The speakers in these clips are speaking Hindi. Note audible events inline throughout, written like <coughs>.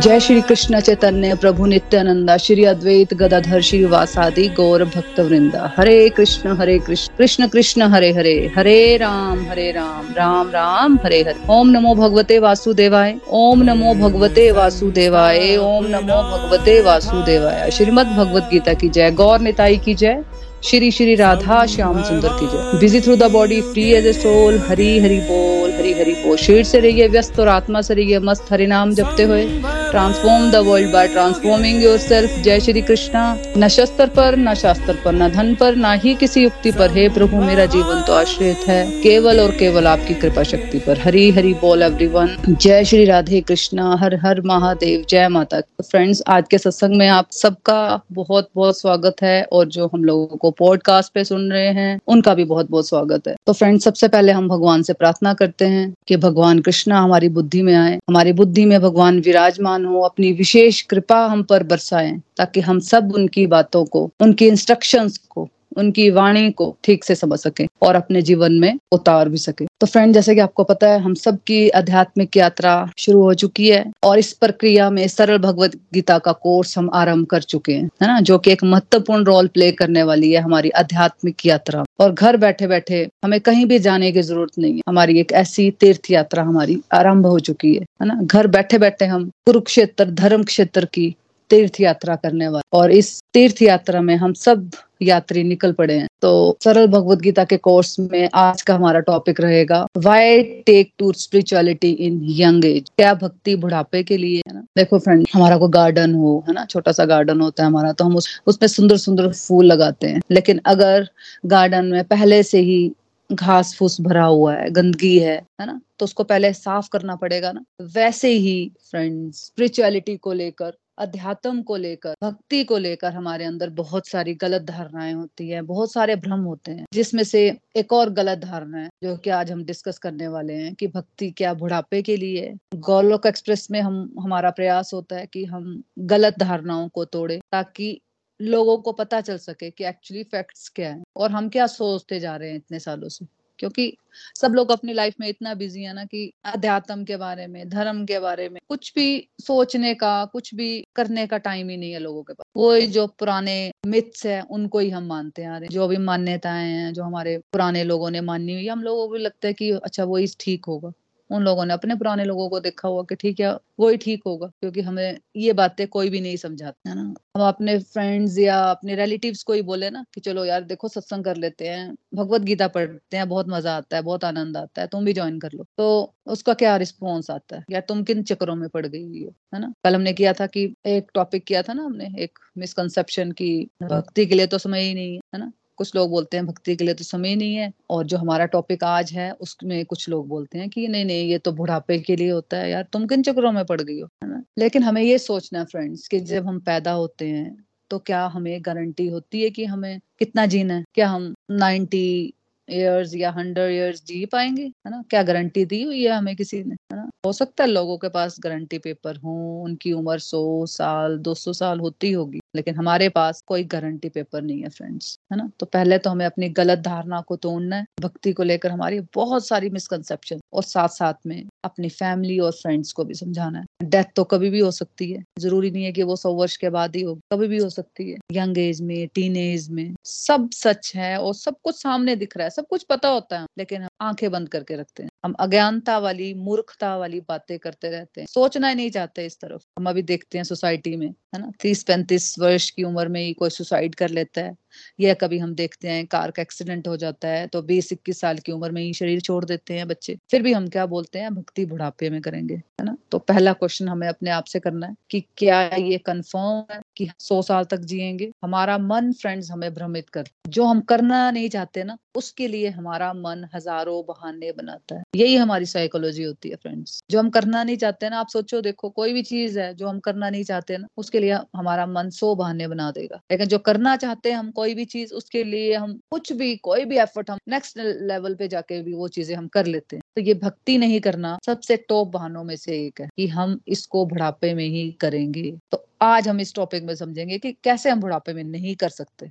जय श्री कृष्ण चैतन्य, प्रभु नित्यानंदा, श्री अद्वैत गदाधर, श्री वासादि गौर भक्त वृंदा हरे कृष्ण हरे कृष्ण कृष्ण कृष्ण, हरे हरे हरे राम हरे राम राम राम, हरे हरे। ओम नमो भगवते वासुदेवाय, ओम नमो भगवते वासुदेवाय, ओम नमो भगवते वासुदेवाय। श्रीमद भगवत गीता की जय, गौर निताई की जय, श्री श्री राधा श्याम सुंदर की जय। Busy through the body free as a soul Hari Hari बोल, हरी हरि बोल। शरीर से रहिए व्यस्त और आत्मा से रहिए मस्त हरि नाम जपते हुए। Transform the world by transforming yourself जय श्री कृष्णा न शस्त्र पर न शास्त्र पर न धन पर न ही किसी युक्ति पर हे प्रभु मेरा जीवन तो आश्रित है केवल और केवल आपकी कृपा शक्ति पर हरी हरि बोल एवरीवन जय श्री राधे कृष्णा हर हर महादेव जय माता फ्रेंड्स आज के सत्संग में आप सबका बहुत बहुत स्वागत है और जो हम लोगों को पॉडकास्ट पे सुन रहे हैं उनका भी बहुत बहुत स्वागत है तो फ्रेंड्स सबसे पहले हम भगवान से प्रार्थना करते हैं कि भगवान कृष्णा हमारी बुद्धि में आए, हमारी बुद्धि में भगवान विराजमान हो, अपनी विशेष कृपा हम पर बरसाएँ, ताकि हम सब उनकी बातों को, उनकी इंस्ट्रक्शंस को उनकी वाणी को ठीक से समझ सके और अपने जीवन में उतार भी सके। तो फ्रेंड जैसे कि आपको पता है, हम सब की आध्यात्मिक यात्रा शुरू हो चुकी है और इस प्रक्रिया में सरल भगवत गीता का कोर्स हम आरंभ कर चुके हैं, है ना? जो कि एक महत्वपूर्ण रोल प्ले करने वाली है हमारी आध्यात्मिक यात्रा। और घर बैठे बैठे हमें कहीं भी जाने की ज़रूरत नहीं है। हमारी एक ऐसी तीर्थ यात्रा हमारी आरंभ हो चुकी है है ना? घर बैठे बैठे हम कुरुक्षेत्र धर्म क्षेत्र की तीर्थ यात्रा करने वाले। और इस तीर्थ यात्रा में हम सब यात्री निकल पड़े हैं। तो सरल भगवत गीता के कोर्स में आज का हमारा टॉपिक रहेगा why take to spirituality in young age क्या भक्ति बुढ़ापे के लिए है ना? देखो फ्रेंड हमारा कोई गार्डन हो, है ना? छोटा सा गार्डन होता है हमारा तो हम उस, उसमें सुंदर सुंदर फूल लगाते हैं। लेकिन अगर गार्डन में पहले से ही घास फूस भरा हुआ है, गंदगी है है ना? तो उसको पहले साफ़ करना पड़ेगा ना? वैसे ही फ्रेंड्स स्पिरिचुअलिटी को लेकर अध्यात्म को लेकर, भक्ति को लेकर हमारे अंदर बहुत सारी गलत धारणाएँ होती है, बहुत सारे भ्रम होते हैं। जिसमें से एक और गलत धारणा है, जो कि आज हम डिस्कस करने वाले हैं कि भक्ति क्या बुढ़ापे के लिए गौलोक एक्सप्रेस में हम, हमारा प्रयास होता है कि हम गलत धारणाओं को तोड़े, ताकि लोगों को पता चल सके कि एक्चुअली फैक्ट्स क्या है, और हम क्या सोचते जा रहे हैं इतने सालों से। क्योंकि सब लोग अपनी लाइफ में इतना बिज़ी है ना कि अध्यात्म के बारे में, धर्म के बारे में, कुछ भी सोचने का, कुछ भी करने का टाइम ही नहीं है लोगों के पास। वो जो पुराने मिथ्स है, उनको ही हम मानते हैं। जो भी मान्यताएँ हैं, जो हमारे पुराने लोगों ने मानी हुई हम लोगों को लगता है कि अच्छा वो ठीक होगा। उन लोगों ने, अपने पुराने लोगों को देखा हुआ कि ठीक है वो ही ठीक होगा, क्योंकि हमें ये बातें कोई भी नहीं समझाते, है ना? हम अपने फ्रेंड्स या अपने रिलेटिव्स को ही बोले ना कि चलो यार, देखो सत्संग कर लेते हैं, भगवत गीता पढ़ते हैं, बहुत मज़ा आता है, बहुत आनंद आता है, तुम भी ज्वाइन कर लो। तो उसका क्या रिस्पॉन्स आता है? या तुम किन चक्रों में पड़ गई हुई हो, है ना? कल हमने किया था कि एक टॉपिक किया था ना हमने, एक मिसकनसेप्शन की भक्ति के लिए तो समय ही नहीं है ना? कुछ लोग बोलते हैं भक्ति के लिए तो समय नहीं है, और जो हमारा टॉपिक आज है, उसमें कुछ लोग बोलते हैं कि नहीं नहीं, ये तो बुढ़ापे के लिए होता है यार, तुम किन चक्रों में पड़ गई हो, है ना? लेकिन हमें ये सोचना है फ्रेंड्स कि जब हम पैदा होते हैं तो क्या हमें गारंटी होती है कि हमें कितना जीना है? क्या हम नाइन्टी ईयर्स या हंड्रेड ईयर्स जी पाएँगे, है ना? क्या गारंटी दी हुई है हमें किसी ने, है ना? हो सकता है लोगों के पास गारंटी पेपर हो, उनकी उम्र सौ साल, दो सौ साल होती होगी, लेकिन हमारे पास कोई गारंटी पेपर नहीं है फ्रेंड्स है ना? तो पहले तो हमें अपनी गलत धारणा को तोड़ना है, भक्ति को लेकर हमारी बहुत सारी मिसकनसेप्शन और साथ साथ में अपनी फैमिली और फ्रेंड्स को भी समझाना है। डेथ तो कभी भी हो सकती है। ज़रूरी नहीं है कि वो सौ वर्ष के बाद ही हो, कभी भी हो सकती है। यंग एज में, टीन एज में, सब सच है और सब कुछ सामने दिख रहा है, सब कुछ पता होता है, लेकिन आँखें बंद करके रखते हैं। हम अज्ञानता वाली, मूर्खता वाली बातें करते रहते हैं। सोचना ही नहीं चाहते इस तरफ़। हम अभी देखते हैं सोसाइटी में, है ना? तीस पैंतीस वर्ष की उम्र में ही कोई सुसाइड कर लेता है। या कभी हम देखते हैं कार का एक्सीडेंट हो जाता है तो बीस इक्कीस साल की उम्र में ही शरीर छोड़ देते हैं बच्चे। फिर भी हम क्या बोलते हैं? भक्ति बुढ़ापे में करेंगे, है ना? तो पहला क्वेश्चन हमें अपने आप से करना है कि क्या ये कंफर्म है कि सौ साल तक जिएँगे? हमारा मन फ्रेंड्स हमें भ्रमित कर, जो हम करना नहीं चाहते ना उसके लिए हमारा मन हज़ारों बहाने बनाता है। यही हमारी साइकोलॉजी होती है फ्रेंड्स जो हम करना नहीं चाहते ना, आप सोचो देखो, कोई भी चीज़ है जो हम करना नहीं चाहते ना, उसके लिए हमारा मन सौ बहाने बना देगा। लेकिन जो करना चाहते हैं हम, कोई भी चीज़, उसके लिए हम कुछ भी, कोई भी एफर्ट हम नेक्स्ट लेवल पे जाके भी वो चीज़ें हम कर लेते हैं। तो ये भक्ति नहीं करना सबसे टॉप बहानों में से एक है कि हम इसको बुढ़ापे में ही करेंगे। तो आज हम इस टॉपिक में समझेंगे कि कैसे हम बुढ़ापे में नहीं कर सकते।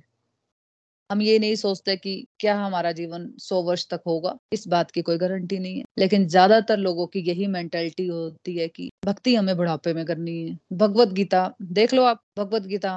हम ये नहीं सोचते कि क्या हमारा जीवन सौ वर्ष तक होगा, इस बात की कोई गारंटी नहीं है। लेकिन ज़्यादातर लोगों की यही मेंटेलिटी होती है कि भक्ति हमें बुढ़ापे में करनी है। भगवत गीता, देख लो आप, भगवत गीता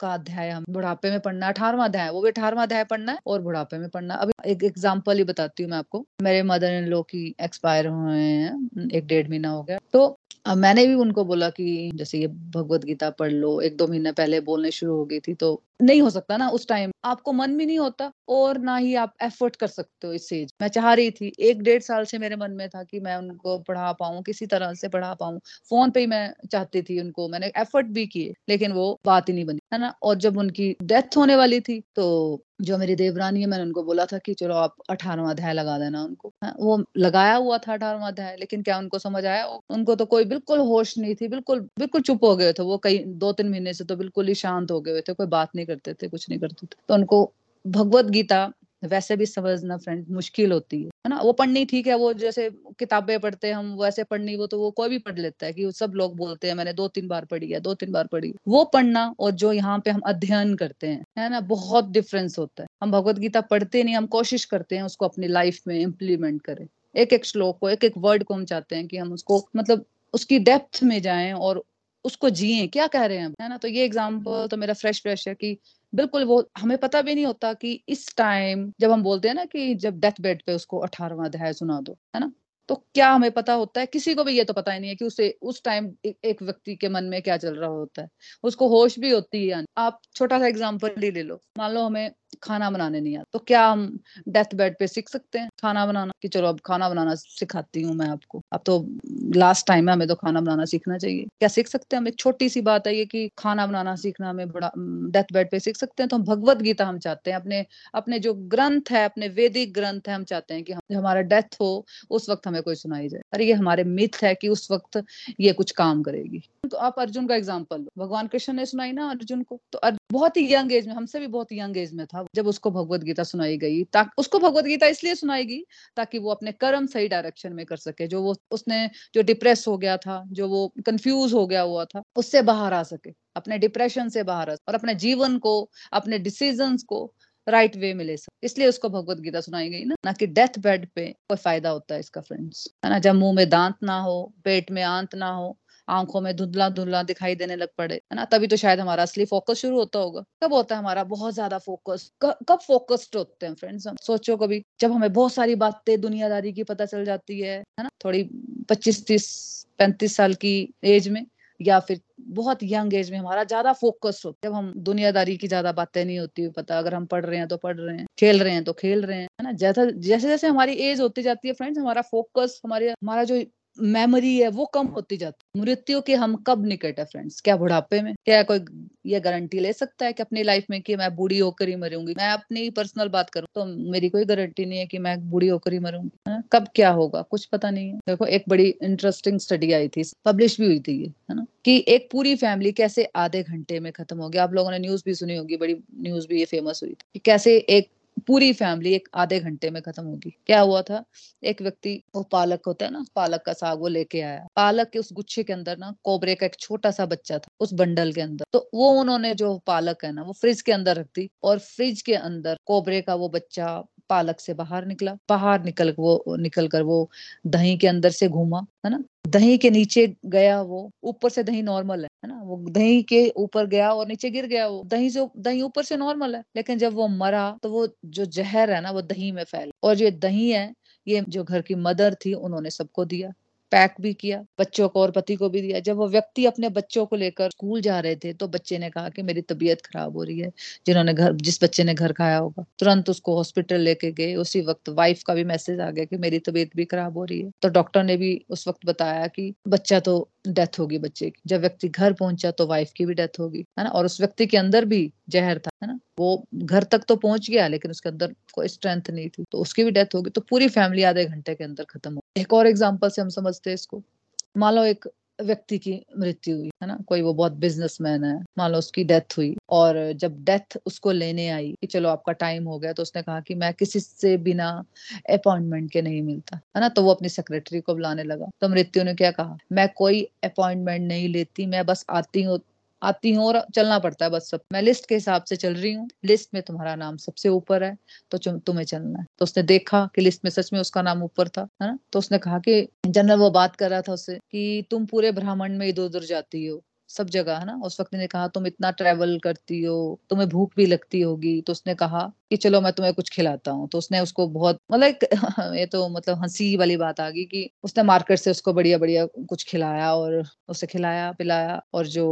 का अध्याय हम बुढ़ापे में पढ़ना अठारवा अध्याय, वो भी अठारवा अध्याय पढ़ना है और बुढ़ापे में पढ़ना अभी एक एग्ज़ाम्पल ही बताती हूँ मैं आपको। मेरे मदर इन लो की एक्सपायर हुए हैं, एक डेढ़ महीना हो गया। तो मैंने भी उनको बोला कि जैसे ये भगवत गीता पढ़ लो, एक दो महीने पहले बोलने शुरू हो गई थी तो नहीं हो सकता ना उस टाइम आपको मन भी नहीं होता और ना ही आप एफर्ट कर सकते हो इस एज मैं चाह रही थी, एक डेढ़ साल से मेरे मन में था कि मैं उनको पढ़ा पाऊँ, किसी तरह से पढ़ा पाऊँ। फ़ोन पे ही मैं चाहती थी उनको, मैंने एफर्ट भी किए, लेकिन वो बात ही नहीं बनी, है ना? और जब उनकी डेथ होने वाली थी तो जो मेरी देवरानी है मैंने उनको बोला था कि चलो आप अठारवा अध्याय लगा देना उनको। हाँ, वो लगाया हुआ था अठारवा अध्याय लेकिन क्या उनको समझ आया? उनको तो कोई बिल्कुल होश नहीं थी बिल्कुल बिल्कुल चुप हो गए थे वो कई दो तीन महीने से तो बिल्कुल ही शांत हो गए थे कोई बात नहीं करते थे कुछ नहीं करते थे। तो उनको भगवत गीता वैसे भी समझना फ्रेंड मुश्किल होती है है ना? वो पढ़नी ठीक है, वो जैसे किताबें पढ़ते हैं, हम वैसे पढ़नी वो तो वो कोई भी पढ़ लेता है कि सब लोग बोलते हैं, मैंने दो तीन बार पढ़ी है, दो तीन बार पढ़ी वो पढ़ना और जो यहाँ पे हम अध्ययन करते हैं, है ना? बहुत डिफरेंस होता है। हम भगवत गीता पढ़ते नहीं, हम कोशिश करते हैं उसको अपनी लाइफ में इम्प्लीमेंट करें। एक एक श्लोक को एक एक वर्ड को हम चाहते हैं कि हम उसको मतलब उसकी डेप्थ में जाएँ और उसको जिए। क्या कह रहे हैं है ना? तो ये एग्ज़ाम्पल तो मेरा फ्रेश फ्रेश है कि बिल्कुल वो, हमें पता भी नहीं होता कि इस टाइम जब हम बोलते हैं ना कि जब डेथ बेड पे उसको अठारवा अध्याय सुना दो, है ना? तो क्या हमें पता होता है? किसी को भी ये तो पता ही नहीं है कि उसे, उस टाइम एक व्यक्ति के मन में क्या चल रहा होता है। उसको होश भी होती है। आप छोटा सा एग्ज़ाम्पल ही ले लो। मान लो हमें खाना बनाने नहीं आता। तो क्या हम डेथ बेड पे सीख सकते हैं खाना बनाना? कि चलो अब खाना बनाना सिखाती हूँ मैं आपको। अब तो लास्ट टाइम है, हमें तो खाना बनाना सीखना चाहिए। क्या सीख सकते हैं हम? एक छोटी सी बात है ये कि खाना बनाना सीखना हमें बड़ा डेथ बेड पे सीख सकते हैं। तो हम भगवत गीता हम चाहते हैं। अपने अपने जो ग्रंथ है, अपने वैदिक ग्रंथ है, हम चाहते हैं कि हम हमारा डेथ हो, उस वक्त हमें कोई सुनाई जाए। अरे ये हमारे मिथ है कि उस वक्त ये कुछ काम करेगी। तो आप अर्जुन का एग्ज़ाम्पल भगवान कृष्ण ने सुनाई ना अर्जुन को? तो बहुत ही यंग एज में, हमसे भी बहुत यंग एज में था, जब उसको भगवत गीता सुनाई गई ताकि उसको भगवत गीता इसलिए सुनाई गई, ताकि वो अपने कर्म सही डायरेक्शन में कर सके, जो वो, उसने जो डिप्रेस हो गया था, जो वो कंफ्यूज हो गया हुआ था, उससे बाहर आ सके, अपने डिप्रेशन से बाहर आ और अपने जीवन को, अपने डिसीज़न को राइट right वे में ले सके। इसलिए उसको भगवत गीता सुनाई गई ना ना कि डेथ बेड पे कोई फ़ायदा होता है इसका फ्रेंड्स है ना? जब मुँह में दांत ना हो, पेट में आंत ना हो आँखों में धुंधला धुंधला दिखाई देने लग पड़े, है ना? तभी तो शायद हमारा असली फोकस शुरू होता होगा। कब होता है हमारा? बहुत ज़्यादा फोकस कब फोकस्ड होते हैं फ्रेंड्स हम? सोचो कभी, जब हमें बहुत सारी बातें दुनियादारी की पता चल जाती है है ना? थोड़ी पच्चीस तीस पैंतीस साल की एज में, या फिर बहुत यंग एज में हमारा ज़्यादा फोकस हो, जब हम दुनियादारी की ज़्यादा बातें नहीं होती पता, अगर हम पढ़ रहे हैं तो पढ़ रहे हैं, खेल रहे हैं तो खेल रहे हैं, है ना? जैसा जैसे जैसे हमारी एज होती जाती है फ्रेंड्स हमारा फोकस हमारे, हमारा जो मेमोरी है, वो कम होती जाती मृत्यु के हम कब निकट है फ्रेंड्स क्या बुढ़ापे में? क्या कोई ये गारंटी ले सकता है कि अपनी लाइफ में कि मैं बूढ़ी होकर ही मरूँगी? मैं अपनी पर्सनल बात करूँ तो मेरी कोई गारंटी नहीं है कि मैं बूढ़ी होकर ही मरूँगी, है? कब क्या होगा? कुछ पता नहीं है। देखो, एक बड़ी इंटरेस्टिंग स्टडी आई थी पब्लिश भी हुई थी ये, है ना? कि एक पूरी फैमिली कैसे आधे घंटे में खत्म हो गया आप लोगों ने न्यूज़ भी सुनी होगी, बड़ी न्यूज़ भी ये फ़ेमस हुई थी कैसे एक पूरी फैमिली एक आधे घंटे में खत्म होगी। क्या हुआ था? एक व्यक्ति, वो पालक होता है ना, पालक का साग वो लेके आया। पालक के उस गुच्छे के अंदर ना कोबरे का एक छोटा सा बच्चा था, उस बंडल के अंदर। तो वो उन्होंने जो पालक है ना, वो फ्रिज के अंदर रख दी और फ्रिज के अंदर कोबरे का वो बच्चा पालक से बाहर निकला, बाहर निकल वो, निकल कर वो दही के अंदर से घूमा, है ना? दही के नीचे गया वो, ऊपर से दही नॉर्मल है है ना? वो दही के ऊपर गया और नीचे गिर गया वो, दही से, दही ऊपर से नॉर्मल है, लेकिन जब वो मरा तो वो जो जहर है ना, वो दही में फैल। और ये दही है, ये जो घर की मदर थी, उन्होंने सबको दिया। पैक भी किया, बच्चों को और पति को भी दिया। जब वो व्यक्ति अपने बच्चों को लेकर स्कूल जा रहे थे तो बच्चे ने कहा कि मेरी तबीयत खराब हो रही है, जिन्होंने घर, जिस बच्चे ने घर खाया होगा। तुरंत उसको हॉस्पिटल लेके गए। उसी वक्त वाइफ का भी मैसेज आ गया कि मेरी तबीयत भी खराब हो रही है। तो डॉक्टर ने भी उस वक्त बताया कि बच्चा तो डेथ होगी बच्चे की। जब व्यक्ति घर पहुँचा तो वाइफ की भी डेथ होगी, है ना? और उस व्यक्ति के अंदर भी जहर था। है ना? वो घर तक तो पहुँच गया, लेकिन उसके अंदर कोई स्ट्रेंथ नहीं थी। तो उसकी भी डेथ होगी तो पूरी फैमिली आधे घंटे के अंदर खत्म हो एक और एग्ज़ाम्पल से हम समझते हैं इसको। मान लो एक व्यक्ति की मृत्यु हुई, है ना? कोई वो बहुत बिजनेसमैन है, मान लो उसकी डेथ हुई, और जब डेथ उसको लेने आई कि चलो आपका टाइम हो गया तो उसने कहा कि मैं किसी से बिना अपॉइंटमेंट के नहीं मिलता, है ना? तो वो अपनी सेक्रेटरी को बुलाने लगा। तो मृत्यु ने क्या कहा? मैं कोई अपॉइंटमेंट नहीं लेती, मैं बस आती हूँ आती हूँ और चलना पड़ता है बस सब। मैं लिस्ट के हिसाब से चल रही हूँ। लिस्ट में तुम्हारा नाम सबसे ऊपर है तो तुम्हें चलना है। तो उसने देखा कि लिस्ट में सच में उसका नाम ऊपर था, है ना? तो उसने कहा कि, जनरल वो बात कर रहा था उससे कि तुम पूरे ब्राह्मण में इधर उधर जाती हो। सब जगह, है ना? उस वक्त ने कहा, तुम इतना ट्रेवल करती हो, तुम्हें भूख भी लगती होगी। तो उसने कहा कि, चलो, मैं तुम्हें कुछ खिलाता हूँ। तो उसने उसको बहुत मतलब <laughs> ये तो मतलब हँसी वाली बात आ गई कि उसने मार्केट से उसको बढ़िया बढ़िया कुछ खिलाया और उसे खिलाया, पिलाया और जो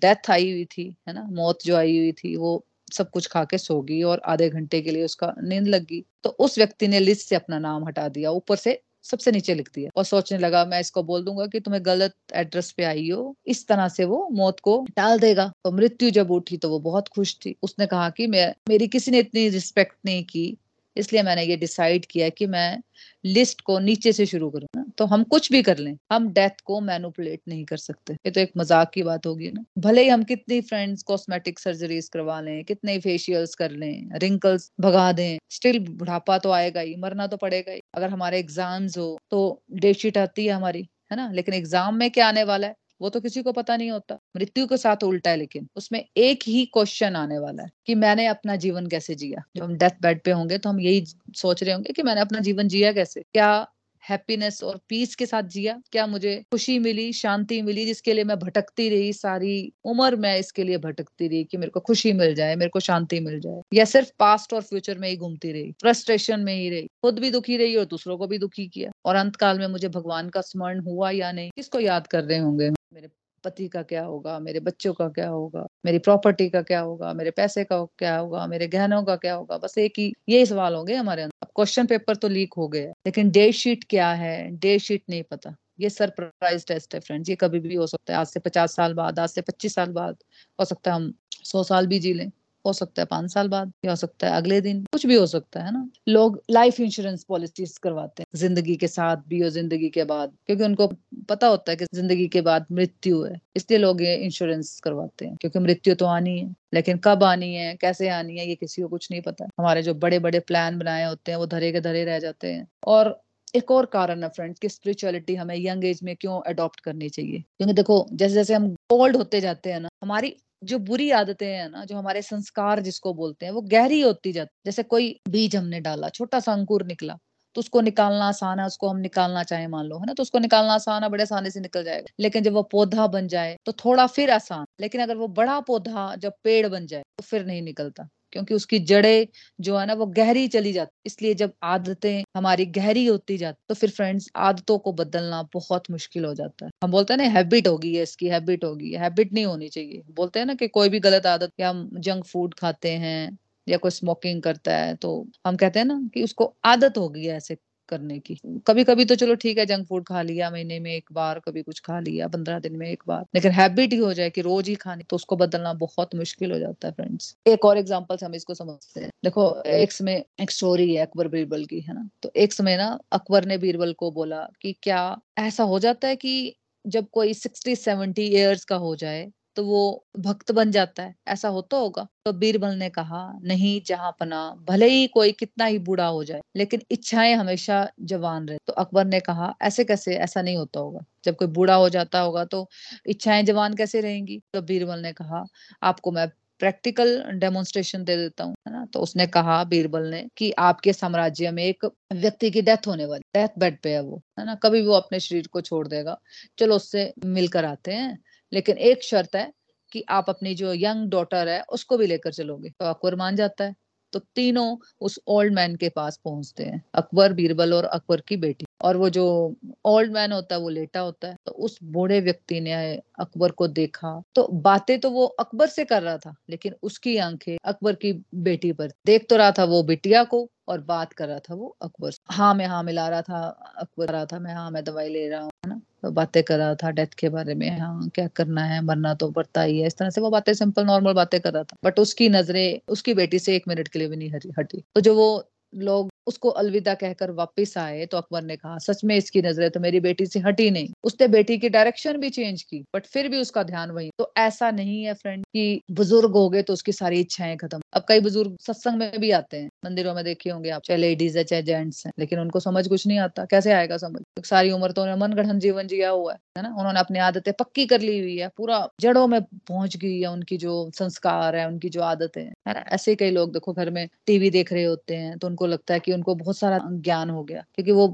डेथ आई हुई थी, है ना? मौत जो आई हुई थी, वो सब कुछ खा के सो गई और आधे घंटे के लिए उसका नींद लग गई। तो उस व्यक्ति ने लिस्ट से अपना नाम हटा दिया। ऊपर से सबसे नीचे लिखती है। और सोचने लगा, मैं इसको बोल दूँगा कि तुम्हें गलत एड्रेस पे आई हो। इस तरह से वो मौत को टाल देगा। तो मृत्यु जब उठी तो वो बहुत खुश थी। उसने कहा कि मैं, मेरी किसी ने इतनी रिस्पेक्ट नहीं की। इसलिए मैंने ये डिसाइड किया कि मैं लिस्ट को नीचे से शुरू करूँ ना तो हम कुछ भी कर लें, हम डेथ को मैनुपुलेट नहीं कर सकते। ये तो एक मज़ाक की बात होगी ना। भले ही हम कितनी फ्रेंड्स कॉस्मेटिक सर्जरीज करवा लें, कितने फेशियल्स कर लें रिंकल्स भगा दें स्टिल बुढ़ापा तो आएगा ही, मरना तो पड़ेगा ही। अगर हमारे एग्ज़ाम्स हो तो डेट शीट आती है हमारी, है ना? लेकिन एग्ज़ाम में क्या आने वाला है? वो तो किसी को पता नहीं होता। मृत्यु के साथ उल्टा है लेकिन उसमें एक ही क्वेश्चन आने वाला है कि मैंने अपना जीवन कैसे जिया? जब हम डेथ बेड पे होंगे तो हम यही सोच रहे होंगे कि मैंने अपना जीवन जिया कैसे? क्या हैप्पीनेस और पीस के साथ जिया? क्या मुझे खुशी मिली, शांति मिली, जिसके लिए मैं भटकती रही? सारी उम्र मैं इसके लिए भटकती रही कि मेरे को खुशी मिल जाए, मेरे को शांति मिल जाए। या सिर्फ़ पास्ट और फ्यूचर में ही घूमती रही फ्रस्ट्रेशन में ही रही। खुद भी दुखी रही और दूसरों को भी दुखी किया। और अंत काल में मुझे भगवान का स्मरण हुआ या नहीं? किसको याद कर रहे होंगे? मेरे पति का क्या होगा, मेरे बच्चों का क्या होगा, मेरी प्रॉपर्टी का क्या होगा, मेरे पैसे का क्या होगा, मेरे गहनों का क्या होगा, बस एक ही, यही सवाल होंगे हमारे अंदर। अब क्वेश्चन पेपर तो लीक हो गया लेकिन डेट शीट क्या है? डेट शीट नहीं पता। ये सरप्राइज़ टेस्ट है फ्रेंड्स ये कभी भी हो सकता है। आज से पचास साल बाद, आज से पच्चीस साल बाद हो सकता है हम सौ साल भी जी लें। हो सकता है पाँच साल बाद, या हो सकता है अगले दिन, कुछ भी हो सकता है ना। लोग लाइफ इंश्योरेंस पॉलिसीज़ करवाते हैं, ज़िंदगी के साथ भी और ज़िंदगी के बाद, क्योंकि उनको पता होता है कि ज़िंदगी के बाद मृत्यु है, इसलिए लोग ये इंश्योरेंस करवाते हैं, क्योंकि मृत्यु तो आनी है, लेकिन कब आनी है, कैसे आनी है, ये किसी को कुछ नहीं पता। हमारे जो बड़े बड़े प्लान बनाए होते हैं, वो धरे के धरे रह जाते हैं। और एक और कारण है फ्रेंड्स कि स्पिरिचुअलिटी हमें यंग एज में क्यों अडॉप्ट करनी चाहिए? क्योंकि देखो जैसे जैसे हम ओल्ड होते जाते हैं ना, हमारी जो बुरी आदतें हैं ना, जो हमारे संस्कार जिसको बोलते हैं, वो गहरी होती जाती जैसे कोई बीज हमने डाला, छोटा सा अंकुर निकला तो उसको निकालना आसान है, उसको हम निकालना चाहे मान लो, है ना तो उसको निकालना आसान है, बड़े आसानी से निकल जाएगा। लेकिन जब वो पौधा बन जाए तो थोड़ा फिर आसान। लेकिन अगर वो बड़ा पौधा, जब पेड़ बन जाए तो फिर नहीं निकलता। क्योंकि उसकी जड़ें जो है ना, वो गहरी चली जाती इसलिए जब आदतें हमारी गहरी होती जाती तो फिर फ्रेंड्स आदतों को बदलना बहुत मुश्किल हो जाता है। हम बोलते हैं ना हैबिट होगी है इसकी हैबिट होगी हैबिट नहीं होनी चाहिए। बोलते हैं ना कि कोई भी गलत आदत, या हम जंक फ़ूड खाते हैं, या कोई स्मोकिंग करता है तो हम कहते हैं ना कि उसको आदत हो गई है ऐसे करने की। कभी कभी तो चलो ठीक है जंक फ़ूड खा लिया महीने में एक बार, कभी कुछ खा लिया, पंद्रह दिन में एक बार। लेकिन हैबिट ही हो जाए कि रोज ही खाने तो उसको बदलना बहुत मुश्किल हो जाता है फ्रेंड्स एक और एग्ज़ाम्पल हम इसको समझते हैं। देखो, एक समय, एक स्टोरी है अकबर बीरबल की, है ना? तो एक समय ना, अकबर ने बीरबल को बोला कि क्या ऐसा हो जाता है कि जब कोई सिक्सटी सेवेंटी ईयर्स का हो जाए तो वो भक्त बन जाता है। ऐसा होता होगा। तो बीरबल ने कहा, नहीं, जहाँ पना, भले ही कोई कितना ही बूढ़ा हो जाए, लेकिन इच्छाएँ हमेशा जवान रहे। तो अकबर ने कहा, ऐसे कैसे? ऐसा नहीं होता होगा। जब कोई बूढ़ा हो जाता होगा तो इच्छाएँ जवान कैसे रहेंगी? तो बीरबल ने कहा, आपको मैं प्रैक्टिकल डेमोन्स्ट्रेशन दे देता हूँ, है ना? तो उसने कहा बीरबल ने, कि आपके साम्राज्य में एक व्यक्ति की डेथ होने वाली, डेथ बेड पे है वो, है ना? कभी वो अपने शरीर को छोड़ देगा। चलो उससे मिलकर आते हैं। लेकिन एक शर्त है कि आप अपनी जो यंग डॉटर है, उसको भी लेकर चलोगे। तो अकबर मान जाता है। तो तीनों उस ओल्ड मैन के पास पहुँचते हैं, अकबर बीरबल और अकबर की बेटी। और वो जो ओल्ड मैन होता है, वो लेटा होता है। तो उस बूढ़े व्यक्ति ने अकबर को देखा। तो बातें तो वो अकबर से कर रहा था, लेकिन उसकी आँखें अकबर की बेटी पर देख तो रहा था वो बिटिया को और बात कर रहा था वो अकबर हाँ मैं हाँ मिला रहा था, अकबर रहा था, मैं हाँ मैं दवाई ले रहा हूँ ना? बातें कर रहा था डेथ के बारे में हाँ क्या करना है, मरना तो पड़ता ही है, इस तरह से वो बातें सिंपल, नॉर्मल बातें कर रहा था। बट उसकी नज़रें, उसकी बेटी से एक मिनट के लिए भी नहीं हटी। तो जो वो लोग उसको अलविदा कहकर वापस आए तो अकबर ने कहा, सच में इसकी नज़रें तो मेरी बेटी से हटी नहीं। उसने बेटी की डायरेक्शन भी चेंज की बट फिर भी उसका ध्यान वही। तो ऐसा नहीं है फ्रेंड कि बुज़ुर्ग हो गए तो उसकी सारी इच्छाएँ खत्म। अब कई बुज़ुर्ग सत्संग में भी आते हैं। मंदिरों में देखे होंगे आप, चाहे लेडीज़ है, चाहे जेंट्स है, लेकिन उनको समझ कुछ नहीं आता। कैसे आएगा समझ? सारी उम्र तो उन्होंने मनगढ़ जीवन जिया हुआ है ना? उन्होंने अपनी आदतें पक्की कर ली हुई है। पूरा जड़ों में पहुँच गई है उनकी जो संस्कार है, उनकी जो आदतें है। ना? ऐसे कई लोग देखो घर में टीवी देख रहे होते हैं तो उनको लगता है कि उनको बहुत सारा ज्ञान हो गया। क्योंकि वो,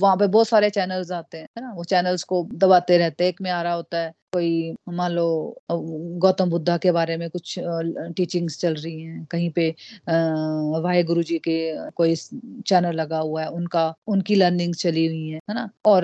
वहाँ पे बहुत सारे चैनल्स आते हैं ना? वो चैनल्स को दबाते रहते हैं, एक में आ रहा होता है। कोई मान लो गौतम बुद्धा के बारे में कुछ टीचिंग्स चल रही हैं, कहीं पे वाहे गुरु जी के कोई चैनल लगा हुआ है, उनका, उनकी लर्निंग चली हुई है है ना? और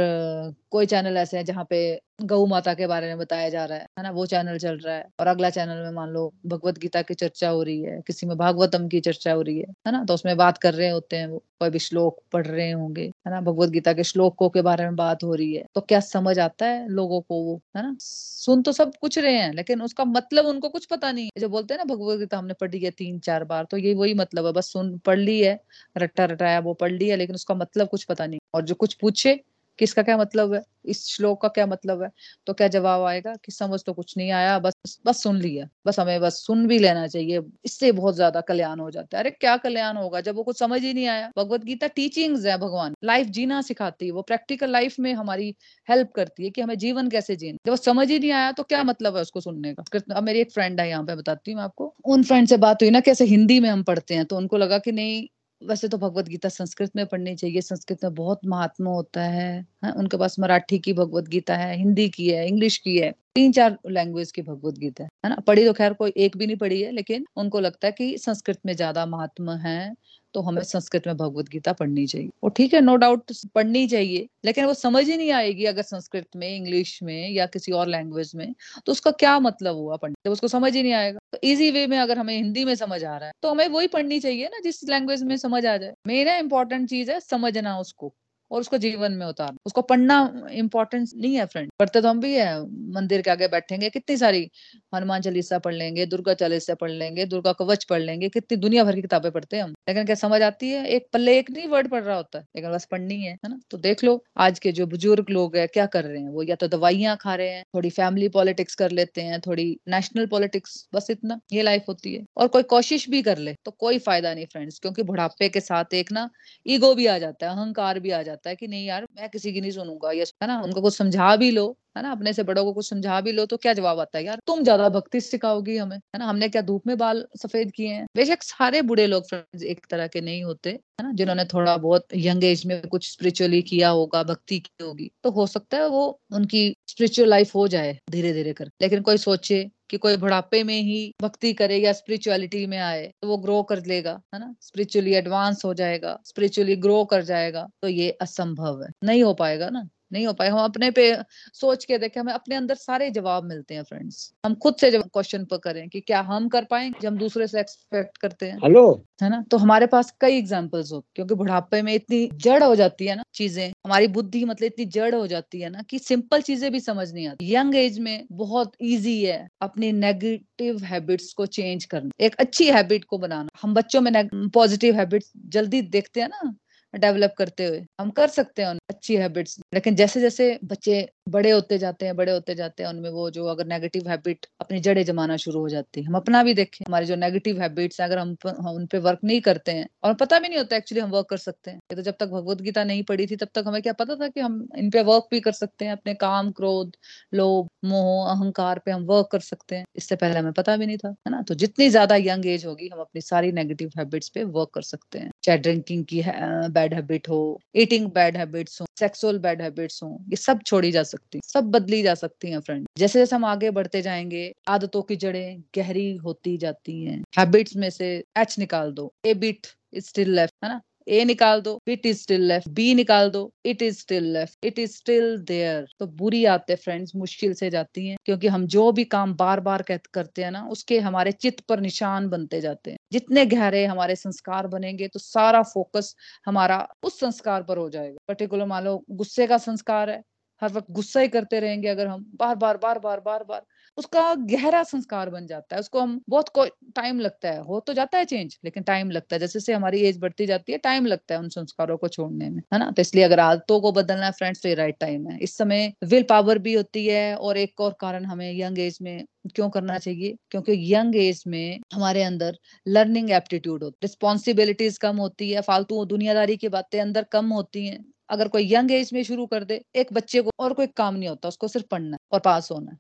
कोई चैनल ऐसे हैं जहाँ पे गौ माता के बारे में बताया जा रहा है है ना? वो चैनल चल रहा है, और अगला चैनल में मान लो, भगवत गीता की चर्चा हो रही है, किसी में भागवतम की चर्चा हो रही है है ना? तो उसमें बात कर रहे होते हैं, वो, कोई भी श्लोक पढ़ रहे होंगे, है ना? भगवत गीता के श्लोकों के बारे में बात हो रही है तो क्या समझ आता है लोगों को वो, है ना? सुन तो सब कुछ रहे हैं, लेकिन उसका मतलब उनको कुछ पता नहीं है। जो बोलते हैं ना भगवत गीता हमने पढ़ी है तीन चार बार तो ये वही मतलब है, बस सुन, पढ़ ली है, रट्टा रटाया, वो पढ़ ली है, लेकिन उसका मतलब कुछ पता नहीं। और जो कुछ पूछे किसका क्या मतलब है? इस श्लोक का क्या मतलब है? तो क्या जवाब आएगा कि समझ तो कुछ नहीं आया, बस बस सुन लिया। बस हमें बस सुन भी लेना चाहिए। इससे बहुत ज़्यादा कल्याण हो जाता है। अरे, क्या कल्याण होगा? जब वो कुछ समझ ही नहीं आया। भगवत गीता टीचिंग्स है भगवान। लाइफ जीना सिखाती है। वो प्रैक्टिकल लाइफ में हमारी हेल्प करती है कि हमें जीवन कैसे जीना जब समझ ही नहीं आया तो क्या मतलब है उसको सुनने का? अब मेरी एक फ्रेंड है यहाँ पे, बताती हूँ आपको। उन फ्रेंड से बात हुई ना कैसे हिंदी में हम पढ़ते हैं तो उनको लगा कि नहीं वैसे तो भगवत गीता संस्कृत में पढ़नी चाहिए। संस्कृत में बहुत महात्मा होता है, हा? उनके पास मराठी की भगवत गीता है, हिंदी की है, इंग्लिश की है तीन चार लैंग्वेज की भगवत गीता है ना? पढ़ी तो खैर कोई एक भी नहीं पढ़ी है, लेकिन उनको लगता है कि संस्कृत में ज़्यादा महात्मा है। तो हमें संस्कृत में भगवत गीता पढ़नी चाहिए। और ठीक है नो डाउट पढ़नी चाहिए, लेकिन वो समझ ही नहीं आएगी अगर संस्कृत में इंग्लिश में या किसी और लैंग्वेज में तो उसका क्या मतलब हुआ पढ़ने उसको समझ ही नहीं आएगा। तो इजी वे में अगर हमें हिंदी में समझ आ रहा है तो हमें वही पढ़नी चाहिए ना जिस लैंग्वेज में समझ आ जाए। मेरा इंपॉर्टेंट चीज़ है समझना उसको। और उसको जीवन में उतारना उसको पढ़ना इंपॉर्टेंस नहीं है फ्रेंड पढ़ते तो हम भी है, मंदिर के आगे बैठेंगे, कितनी सारी हनुमान चालीसा पढ़ लेंगे, दुर्गा चालीसा पढ़ लेंगे, दुर्गा कवच पढ़ लेंगे, कितनी दुनिया भर की किताबें पढ़ते हैं हम। लेकिन क्या समझ आती है? एक पल्ले, एक नहीं वर्ड पढ़ रहा होता है। लेकिन बस पढ़नी है है ना? तो देख लो, आज के जो बुज़ुर्ग लोग है, क्या कर रहे हैं? वो या तो दवाइयाँ खा रहे हैं, थोड़ी फैमिली पॉलिटिक्स कर लेते हैं, थोड़ी नेशनल पॉलिटिक्स बस इतना, ये लाइफ होती है। और कोई कोशिश भी कर ले तो कोई फ़ायदा नहीं फ्रेंड्स क्योंकि बुढ़ापे के साथ एक ना ईगो भी आ जाता है, अहंकार भी आ जाता जाता है कि नहीं यार, मैं किसी की नहीं सुनूँगा, ये है ना, उनको कुछ समझा भी लो। है ना? अपने से बड़ों को कुछ समझा भी लो तो क्या जवाब आता है यार? तुम ज़्यादा भक्ति सिखाओगी हमें, है ना? हमने क्या धूप में बाल सफ़ेद किए हैं? बेशक सारे बुढ़े लोग फ्रेंड्स एक तरह के नहीं होते, है ना? जिन्होंने थोड़ा बहुत यंग एज में कुछ स्पिरिचुअली किया होगा, भक्ति की होगी तो हो सकता है वो उनकी स्पिरिचुअल लाइफ हो जाए धीरे धीरे कर लेकिन कोई सोचे कि कोई बुढ़ापे में ही भक्ति करे या स्पिरिचुअलिटी में आए तो वो ग्रो कर लेगा, है ना? स्पिरिचुअली एडवांस हो जाएगा स्पिरिचुअली ग्रो कर जाएगा तो ये असंभव है। नहीं हो पाएगा ना? नहीं हो पाए। हम अपने पे सोच के देखें हमें अपने अंदर सारे जवाब मिलते हैं फ्रेंड्स हम खुद से जब क्वेश्चन पर करें कि क्या हम कर पाएँगे हम दूसरे से एक्सपेक्ट करते हैं। हेलो है ना? तो हमारे पास कई एग्जाम्पल्स हो क्योंकि बुढ़ापे में इतनी जड़ हो जाती है ना चीज़ें। हमारी बुद्धि मतलब इतनी जड़ हो जाती है ना कि सिंपल चीज़ें भी समझ नहीं आती। यंग एज में बहुत ईजी है अपनी नेगेटिव हैबिट्स को चेंज करना। एक अच्छी हैबिट को बनाना। हम बच्चों में पॉजिटिव हैबिट्स जल्दी देखते हैं ना। डेवलप करते हुए। हम कर सकते हैं अच्छी हैबिट्स। लेकिन जैसे जैसे बच्चे बड़े होते जाते हैं बड़े होते जाते हैं उनमें वो जो अगर नेगेटिव हैबिट अपनी जड़े जमाना शुरू हो जाती है। हम अपना भी देखें हमारे जो नेगेटिव हैबिट्स अगर हम, हम उन पे वर्क नहीं करते हैं और पता भी नहीं होता एक्चुअली हम वर्क कर सकते हैं। तो जब तक भगवत गीता नहीं पढ़ी थी तब तक हमें क्या पता था कि हम इन पे वर्क भी कर सकते हैं अपने काम क्रोध लोभ मोह अहंकार पे हम वर्क कर सकते हैं। इससे पहले हमें पता भी नहीं था है ना? तो जितनी ज़्यादा यंग एज होगी हम अपनी सारी नेगेटिव हैबिट्स पे वर्क कर सकते हैं। चाहे ड्रिंकिंग की बैड हैबिट हो ईटिंग बैड हैबिट्स हो सेक्सुअल बैड हैबिट्स हो, ये सब छोड़ी जा सकती है सब बदली जा सकती है फ्रेंड जैसे जैसे हम आगे बढ़ते जाएँगे, आदतों की जड़ें गहरी होती जाती हैं। हैबिट्स में से एच निकाल दो ए बिट स्टिल लेफ़्ट है ना? ए निकाल दो it is still left B निकाल दो it is still left it is still there तो बुरी आते फ्रेंड्स मुश्किल से जाती हैं, क्योंकि हम जो भी काम बार बार करते हैं ना, उसके हमारे चित्त पर निशान बनते जाते हैं। जितने गहरे हमारे संस्कार बनेंगे तो सारा फोकस हमारा उस संस्कार पर हो जाएगा। पर्टिकुलर मान लो, गुस्से का संस्कार है, हर वक्त गुस्सा ही करते रहेंगे अगर हम बार बार बार बार बार बार उसका गहरा संस्कार बन जाता है, उसको हम बहुत टाइम लगता है, हो तो जाता है चेंज लेकिन टाइम लगता है जैसे जैसे हमारी एज बढ़ती जाती है टाइम लगता है उन संस्कारों को छोड़ने में, है ना? तो इसलिए अगर आदतों को बदलना है फ्रेंड्स तो ये राइट टाइम है। इस समय विल पावर भी होती है, और एक और कारण हमें यंग एज में क्यों करना चाहिए? क्योंकि यंग एज में हमारे अंदर लर्निंग एप्टीट्यूड होती रिस्पॉन्सिबिलिटीज कम होती है, फालतू दुनियादारी की बातें अंदर कम होती हैं। अगर कोई यंग एज में शुरू कर दे, एक बच्चे को और कोई काम नहीं होता, उसको सिर्फ़ पढ़ना और पास होना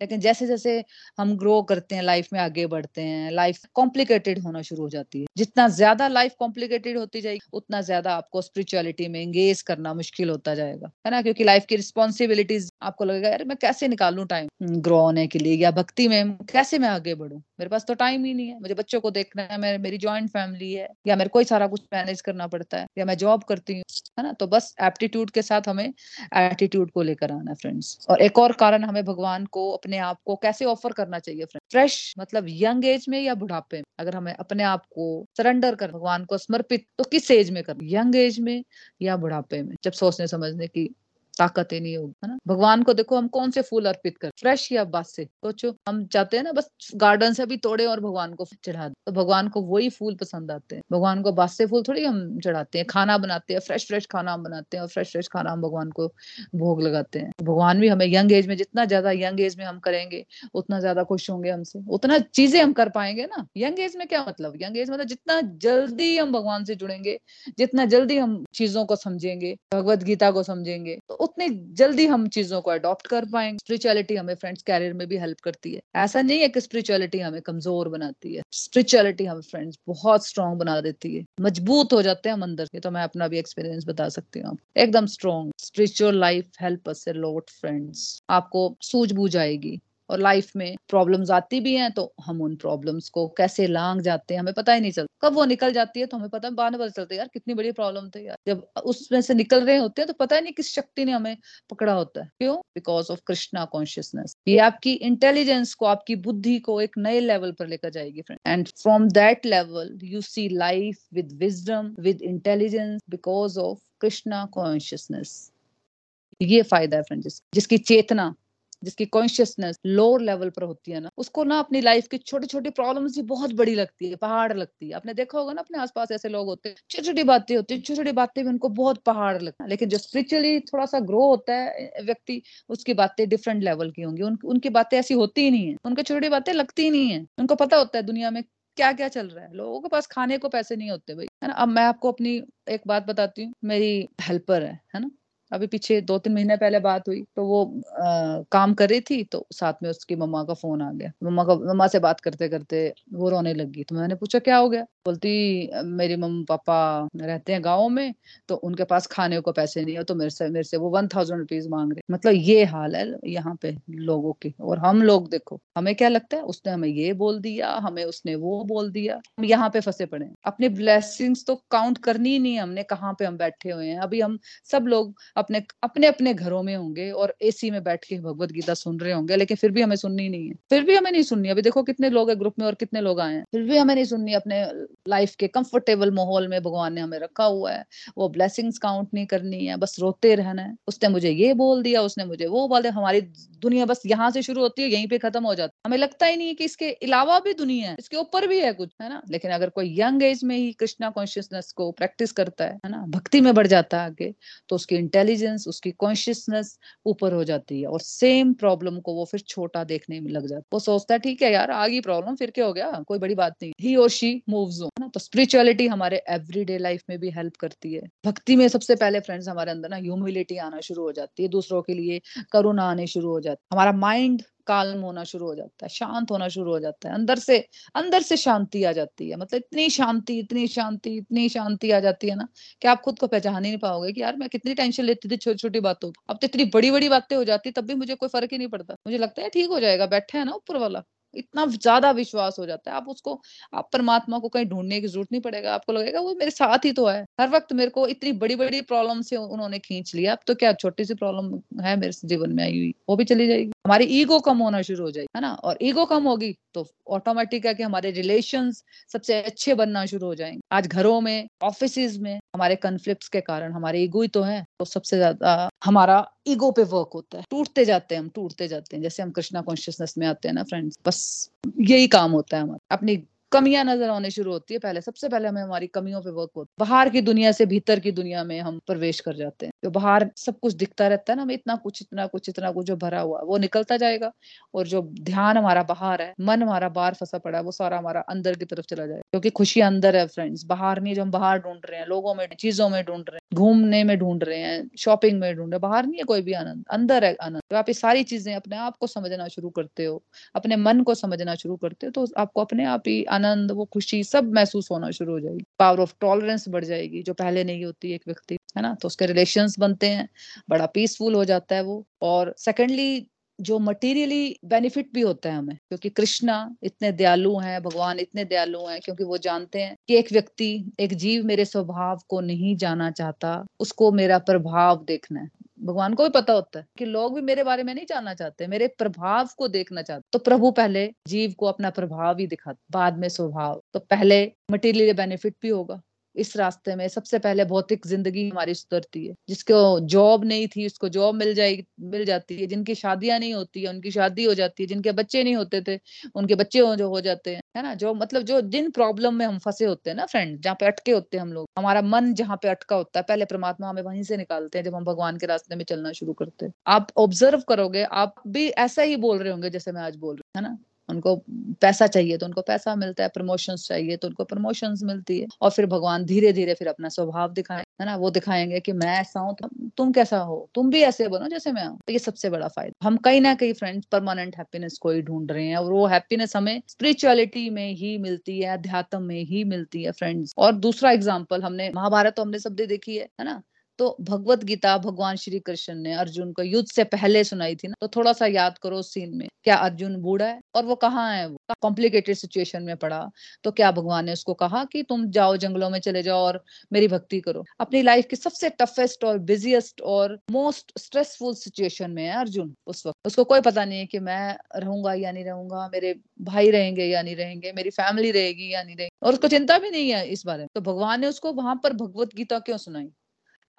लेकिन जैसे जैसे हम ग्रो करते हैं लाइफ में आगे बढ़ते हैं लाइफ कॉम्प्लिकेटेड होना शुरू हो जाती है। जितना ज़्यादा लाइफ कॉम्प्लिकेटेड होती जाएगी, उतना ज़्यादा आपको स्पिरिचुअलिटी में एंगेज करना मुश्किल होता जाएगा। है ना? क्योंकि लाइफ की रिस्पॉन्सिबिलिटीज आपको लगेगा, यार, मैं कैसे निकालू टाइम ग्रो होने के लिए या भक्ति में कैसे मैं आगे बढ़ू? मेरे पास तो टाइम ही नहीं है। मुझे बच्चों को देखना है मेरे मेरी ज्वाइंट फैमिली है, या मेरे को ही सारा कुछ मैनेज करना पड़ता है, या मैं जॉब करती हूँ। है ना? तो बस एप्टीट्यूड के साथ हमें एटीट्यूड को लेकर आना फ्रेंड्स और एक और कारण हमें भगवान को अपने आप को कैसे ऑफ़र करना चाहिए फ्रेंड फ्रेश मतलब यंग एज में या बुढ़ापे में? अगर हमें अपने आप को सरेंडर कर भगवान को समर्पित तो किस एज में करना? यंग एज में या बुढ़ापे में? जब सोचने, समझने की ताकत ही नहीं होगी, है ना? भगवान को देखो हम कौन से फूल अर्पित कर, फ्रेश या बस से। सोचो, हम चाहते हैं ना, बस गार्डन से भी तोड़े और भगवान को चढ़ा दे। तो भगवान को वही फूल पसंद आते हैं। भगवान को बास से फूल थोड़ी हम चढ़ाते हैं, खाना बनाते हैं, फ्रेश फ्रेश खाना हम बनाते हैं और फ्रेश फ्रेश खाना हम भगवान को भोग लगाते हैं। भगवान भी हमें यंग एज में, जितना ज़्यादा यंग एज में हम करेंगे, उतना ज़्यादा खुश होंगे हमसे। उतना चीज़ें हम कर पाएँगे ना। यंग एज में क्या मतलब? यंग एज मतलब जितना जल्दी हम भगवान से जुड़ेंगे, जितना जल्दी हम चीज़ों को समझेंगे, भगवत गीता को समझेंगे तो उतनी जल्दी हम चीज़ों को अडॉप्ट कर पाएँगे। स्पिरिचुअलिटी हमें फ्रेंड्स कैरियर में भी हेल्प करती है। ऐसा नहीं है कि स्पिरिचुअलिटी हमें कमज़ोर बनाती है। स्पिरिचुअलिटी हमें फ्रेंड्स बहुत स्ट्रॉन्ग बना देती है। मज़बूत हो जाते हैं हम अंदर ये तो मैं अपना भी एक्सपीरियंस बता सकती हूँ एकदम strong spiritual life help us lot friends आपको सूझबूझ आएगी। और लाइफ में प्रॉब्लम्स आती भी हैं तो हम उन प्रॉब्लम्स को कैसे लांग जाते हैं, हमें पता ही नहीं चलता। कब वो निकल जाती है तो हमें पता, बाद में पता चलता है, यार, कितनी बड़ी प्रॉब्लम थी यार। जब उसमें से निकल रहे होते हैं तो पता ही नहीं किस शक्ति ने हमें पकड़ा होता है। क्यों? बिकॉज़ ऑफ़ कृष्णा कॉन्शियसनेस ये आपकी इंटेलिजेंस को, आपकी बुद्धि को एक नए लेवल पर लेकर जाएगी friend and from that level you see life with wisdom with intelligence because of Krishna consciousness ये फ़ायदा है फ्रेंड जिसकी चेतना जिसकी कॉन्शियसनेस लोअर लेवल पर होती है ना उसको ना अपनी लाइफ की छोटी छोटी प्रॉब्लम भी बहुत बड़ी लगती है पहाड़ लगती है। आपने देखा होगा ना अपने आसपास ऐसे लोग होते हैं छोटी छोटी बातें होती है छोटी छोटी बातें भी उनको बहुत पहाड़ लगता है। लेकिन जो स्पिरिचुअली थोड़ा सा ग्रो होता है व्यक्ति उसकी बातें डिफरेंट लेवल की होंगी। उन, उनकी बातें ऐसी होती ही नहीं है उनको छोटी बातें लगती ही नहीं है। उनको पता होता है दुनिया में क्या क्या चल रहा है। लोगों के पास खाने को पैसे नहीं होते भाई है ना? अब मैं आपको अपनी एक बात बताती हूँ मेरी हेल्पर है है ना? अभी पीछे दो तीन महीने पहले बात हुई तो वो आ, काम कर रही थी तो साथ में उसकी मम्मा का फ़ोन आ गया। मम्मा का मम्मा से बात करते करते वो रोने लगी तो मैंने पूछा क्या हो गया? बोलती मेरी मम्मी पापा रहते हैं गाँव में तो उनके पास खाने को पैसे नहीं है तो मेरे से मेरे से वो वन थाउज़ेंड रुपीज़ मांग रहे मतलब ये हाल है यहाँ पे लोगों की और हम लोग देखो हमें क्या लगता है? उसने हमें ये बोल दिया हमें उसने वो बोल दिया। हम यहाँ पे फंसे पड़े अपनी ब्लेसिंग्स तो काउंट करनी ही नहीं हमने कहाँ पे हम बैठे हुए हैं। अभी हम सब लोग अपने अपने अपने घरों में होंगे और एसी में बैठ के भगवत गीता सुन रहे होंगे, लेकिन फिर भी हमें सुननी नहीं है। फिर भी हमें नहीं सुननी। अभी देखो कितने लोग है ग्रुप में और कितने लोग आए हैं। फिर भी हमें नहीं सुननी अपने लाइफ के कंफर्टेबल माहौल में भगवान ने हमें रखा हुआ है। वो ब्लेसिंग्स काउंट नहीं करनी है, बस रोते रहना है। उसने मुझे ये बोल दिया, उसने मुझे वो बोल दिया। हमारी दुनिया बस यहाँ से शुरू होती है, यहीं पे खत्म हो जाती है। हमें लगता ही नहीं है कि इसके अलावा भी दुनिया है, इसके ऊपर भी है कुछ, है ना? लेकिन अगर कोई यंग एज में ही कृष्णा कॉन्शियसनेस को प्रैक्टिस करता है ना? भक्ति में बढ़ जाता है आगे तो उसकी इंटेलिजेंस उसकी कॉन्शियसनेस ऊपर हो जाती है और सेम प्रॉब्लम को वो फिर छोटा देखने में लग जाता है। वो सोचता है, ठीक है यार आ गई प्रॉब्लम फिर क्या हो गया? कोई बड़ी बात नहीं। ही और शी मूव्स ऑन ना? तो स्पिरिचुअलिटी हमारे एवरीडे लाइफ में भी हेल्प करती है। भक्ति में सबसे पहले फ्रेंड्स हमारे अंदर ना ह्यूमिलिटी आना शुरू हो जाती है, दूसरों के लिए करुणा आने शुरू हो जाती है। हमारा माइंड काल्म होना शुरू हो जाता है, शांत होना शुरू हो जाता है, अंदर से अंदर से शांति आ जाती है। मतलब इतनी शांति इतनी शांति इतनी शांति आ जाती है ना कि आप खुद को पहचान ही नहीं पाओगे कि यार मैं कितनी टेंशन लेती थी छोटी छोटी बातों अब तो इतनी बड़ी बड़ी बातें हो जाती तब भी मुझे कोई फ़र्क ही नहीं पड़ता। मुझे लगता है ठीक हो जाएगा, बैठा है ना ऊपर वाला। इतना ज़्यादा विश्वास हो जाता है। आप उसको, आप परमात्मा को कहीं ढूँढने की ज़रूरत नहीं पड़ेगा। आपको लगेगा, वो मेरे साथ ही तो है। हर वक्त मेरे को इतनी बड़ी बड़ी प्रॉब्लम से उन्होंने खींच लिया। अब तो क्या छोटी सी प्रॉब्लम है मेरे जीवन में आई हुई। वो भी चली जाएगी। हमारी ईगो कम होना शुरू हो जाएगी, है ना? और ईगो कम होगी तो ऑटोमेटिक है कि हमारे रिलेशन सबसे अच्छे बनना शुरू हो जाएँगे। आज घरों में ऑफ़िस में, हमारे कन्फ्लिक्ट के कारण हमारे ईगो ही तो है। तो सबसे ज़्यादा हमारा ईगो पे वर्क होता है। टूटते जाते हैं हम, टूटते जाते हैं। जैसे हम कृष्णा कॉन्शियसनेस में आते हैं ना फ्रेंड्स बस यही काम होता है हमारा। अपनी कमियाँ नज़र आने शुरू होती है पहले। सबसे पहले हमें हमारी कमियों पे वर्क होता है। बाहर की दुनिया से भीतर की दुनिया में हम प्रवेश कर जाते हैं। जो बाहर सब कुछ दिखता रहता है ना, हमें इतना कुछ इतना कुछ इतना कुछ जो भरा हुआ वो निकलता जाएगा। और जो ध्यान हमारा बाहर है, मन हमारा बाहर फंसा पड़ा है, वो सारा हमारा अंदर की तरफ़ चला जाएगा। क्योंकि खुशी अंदर है फ्रेंड्स बाहर नहीं जो हम बाहर ढूंढ रहे हैं, लोगों में, चीज़ों में ढूंढ रहे हैं, घूमने में ढूंढ रहे हैं शॉपिंग में ढूंढ रहे हैं, बाहर नहीं है कोई भी आनंद, अंदर है आनंद। तो आप ये सारी चीज़ें अपने आप को समझना शुरू करते हो, अपने मन को समझना शुरू करते हो तो आपको अपने आप ही आनंद, वो खुशी सब महसूस होना शुरू हो जाएगी। पावर ऑफ़ टॉलरेंस बढ़ जाएगी, जो पहले नहीं होती एक व्यक्ति है ना? तो उसके रिलेशंस बनते हैं, बड़ा पीसफुल हो जाता है वो। और सेकेंडली जो मटेरियली बेनिफिट भी होता है हमें, क्योंकि कृष्णा इतने दयालु हैं, भगवान इतने दयालु हैं, क्योंकि वो जानते हैं कि एक व्यक्ति, एक जीव मेरे स्वभाव को नहीं जाना चाहता, उसको मेरा प्रभाव देखना है। भगवान को भी पता होता है कि लोग भी मेरे बारे में नहीं जानना चाहते, मेरे प्रभाव को देखना चाहते। तो प्रभु पहले जीव को अपना प्रभाव ही दिखाते, बाद में स्वभाव। तो पहले मटेरियल बेनिफिट भी होगा। इस रास्ते में सबसे पहले भौतिक ज़िंदगी हमारी सुधरती है। जिसको जॉब नहीं थी, उसको जॉब मिल जाएगी मिल जाती है। जिनकी शादियाँ नहीं होती है उनकी शादी हो जाती है। जिनके बच्चे नहीं होते थे, उनके बच्चे हो जो, हो जाते हैं। है ना? जो मतलब जो जिन प्रॉब्लम में हम फंसे होते हैं ना फ्रेंड जहाँ पे अटके होते हैं हम लोग। हमारा मन जहाँ पे अटका होता है, पहले परमात्मा हमें वहीं से निकालते हैं, जब हम भगवान के रास्ते में चलना शुरू करते हैं। आप ऑब्ज़र्व करोगे, आप भी ऐसा ही बोल रहे होंगे जैसे मैं आज बोल रही हूँ, है ना? उनको पैसा चाहिए तो उनको पैसा मिलता है प्रमोशंस चाहिए तो उनको प्रमोशंस मिलती है। और फिर भगवान धीरे धीरे फिर अपना स्वभाव दिखाए, है ना? वो दिखाएँगे कि मैं ऐसा हूँ तो तुम कैसा हो? तुम भी ऐसे बनो जैसे मैं हूँ। तो ये सबसे बड़ा फ़ायदा हम कहीं ना कहीं फ्रेंड्स परमानेंट हैप्पीनेस को ही ढूंढ रहे हैं और वो हैप्पीनेस हमें स्पिरिचुअलिटी में ही मिलती है, अध्यात्म में ही मिलती है फ्रेंड्स और दूसरा एग्ज़ाम्पल हमने, महाभारत तो हमने सब देखी है है ना? तो भगवत गीता भगवान श्री कृष्ण ने अर्जुन को युद्ध से पहले सुनाई थी ना तो थोड़ा सा याद करो उस सीन में, क्या अर्जुन बूढ़ा है और वो कहाँ है वो? कॉम्प्लिकेटेड सिचुएशन में पड़ा तो क्या भगवान ने उसको कहा कि तुम जाओ जंगलों में चले जाओ और मेरी भक्ति करो। अपनी लाइफ की सबसे टफेस्ट और बिजिएस्ट और मोस्ट स्ट्रेसफुल सिचुएशन में है अर्जुन उस वक्त। उसको कोई पता नहीं है कि मैं रहूँगा या नहीं रहूँगा, मेरे भाई रहेंगे या नहीं रहेंगे, मेरी फैमिली रहेगी या नहीं रहेगी, और उसको चिंता भी नहीं है इस बारे में। तो भगवान ने उसको वहाँ पर भगवत गीता क्यों सुनाई?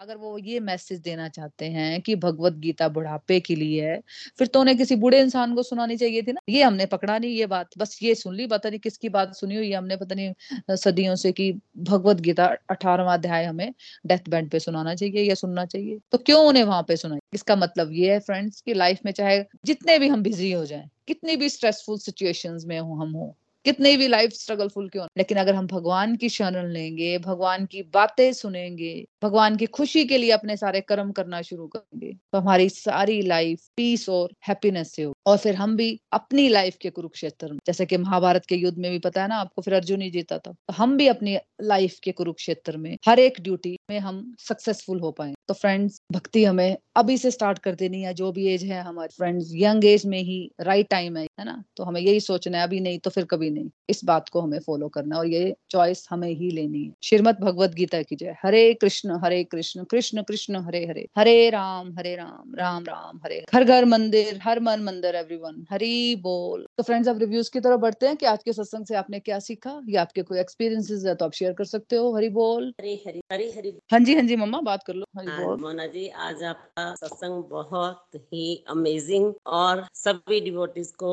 अगर वो ये मैसेज देना चाहते हैं कि भगवत गीता बुढ़ापे के लिए है, फिर तो उन्हें किसी बूढ़े इंसान को सुनानी चाहिए थी ना। ये हमने पकड़ा नहीं ये बात, बस ये सुन ली, पता नहीं किसकी बात सुनी हुई हमने, पता नहीं सदियों से कि भगवत गीता अठारहवा अध्याय हमें डेथ बेड पे सुनाना चाहिए या सुनना चाहिए। तो क्यों उन्हें वहाँ पे सुनाई? इसका मतलब ये है फ्रेंड्स की लाइफ में चाहे जितने भी हम बिज़ी हो जाए, कितनी भी स्ट्रेसफुल सिचुएशन में हो, हम हो कितनी भी लाइफ स्ट्रगलफुल क्यों लेकिन अगर हम भगवान की शरण लेंगे, भगवान की बातें सुनेंगे, भगवान की खुशी के लिए अपने सारे कर्म करना शुरू करेंगे तो हमारी सारी लाइफ पीस और हैप्पीनेस से हो और फिर हम भी अपनी लाइफ के कुरुक्षेत्र में। जैसे कि महाभारत के युद्ध में भी पता है ना, आपको फिर अर्जुन ही जीता था। तो हम भी अपनी लाइफ के कुरुक्षेत्र में, हर एक ड्यूटी में हम सक्सेसफुल हो पाए। तो फ्रेंड्स भक्ति हमें अभी से स्टार्ट कर देनी है। जो भी एज है हमारे। फ्रेंड्स यंग एज में ही राइट टाइम है है ना? तो हमें यही सोचना है, अभी नहीं तो फिर कभी नहीं। इस बात को हमें फॉलो करना और ये चॉइस हमें ही लेनी है। श्रीमद भगवत गीता की जय। हरे कृष्ण हरे कृष्ण कृष्ण कृष्ण, हरे हरे। हरे राम हरे राम राम राम, हरे। घर घर मंदिर, हर मन मंदिर। एवरीवन हरी बोल तो फ्रेंड्स अब रिव्यूज़ की तरफ़ बढ़ते हैं कि आज के सत्संग से आपने क्या सीखा? या आपके कोई एक्सपीरियंसेस है तो आप शेयर कर सकते हो। हरी बोल हरी हरी हरी हरी हाँ जी हाँ जी मम्मा बात कर लो। हरी बोल मोना जी आज आपका सत्संग बहुत ही अमेजिंग और सभी डिवोटीज को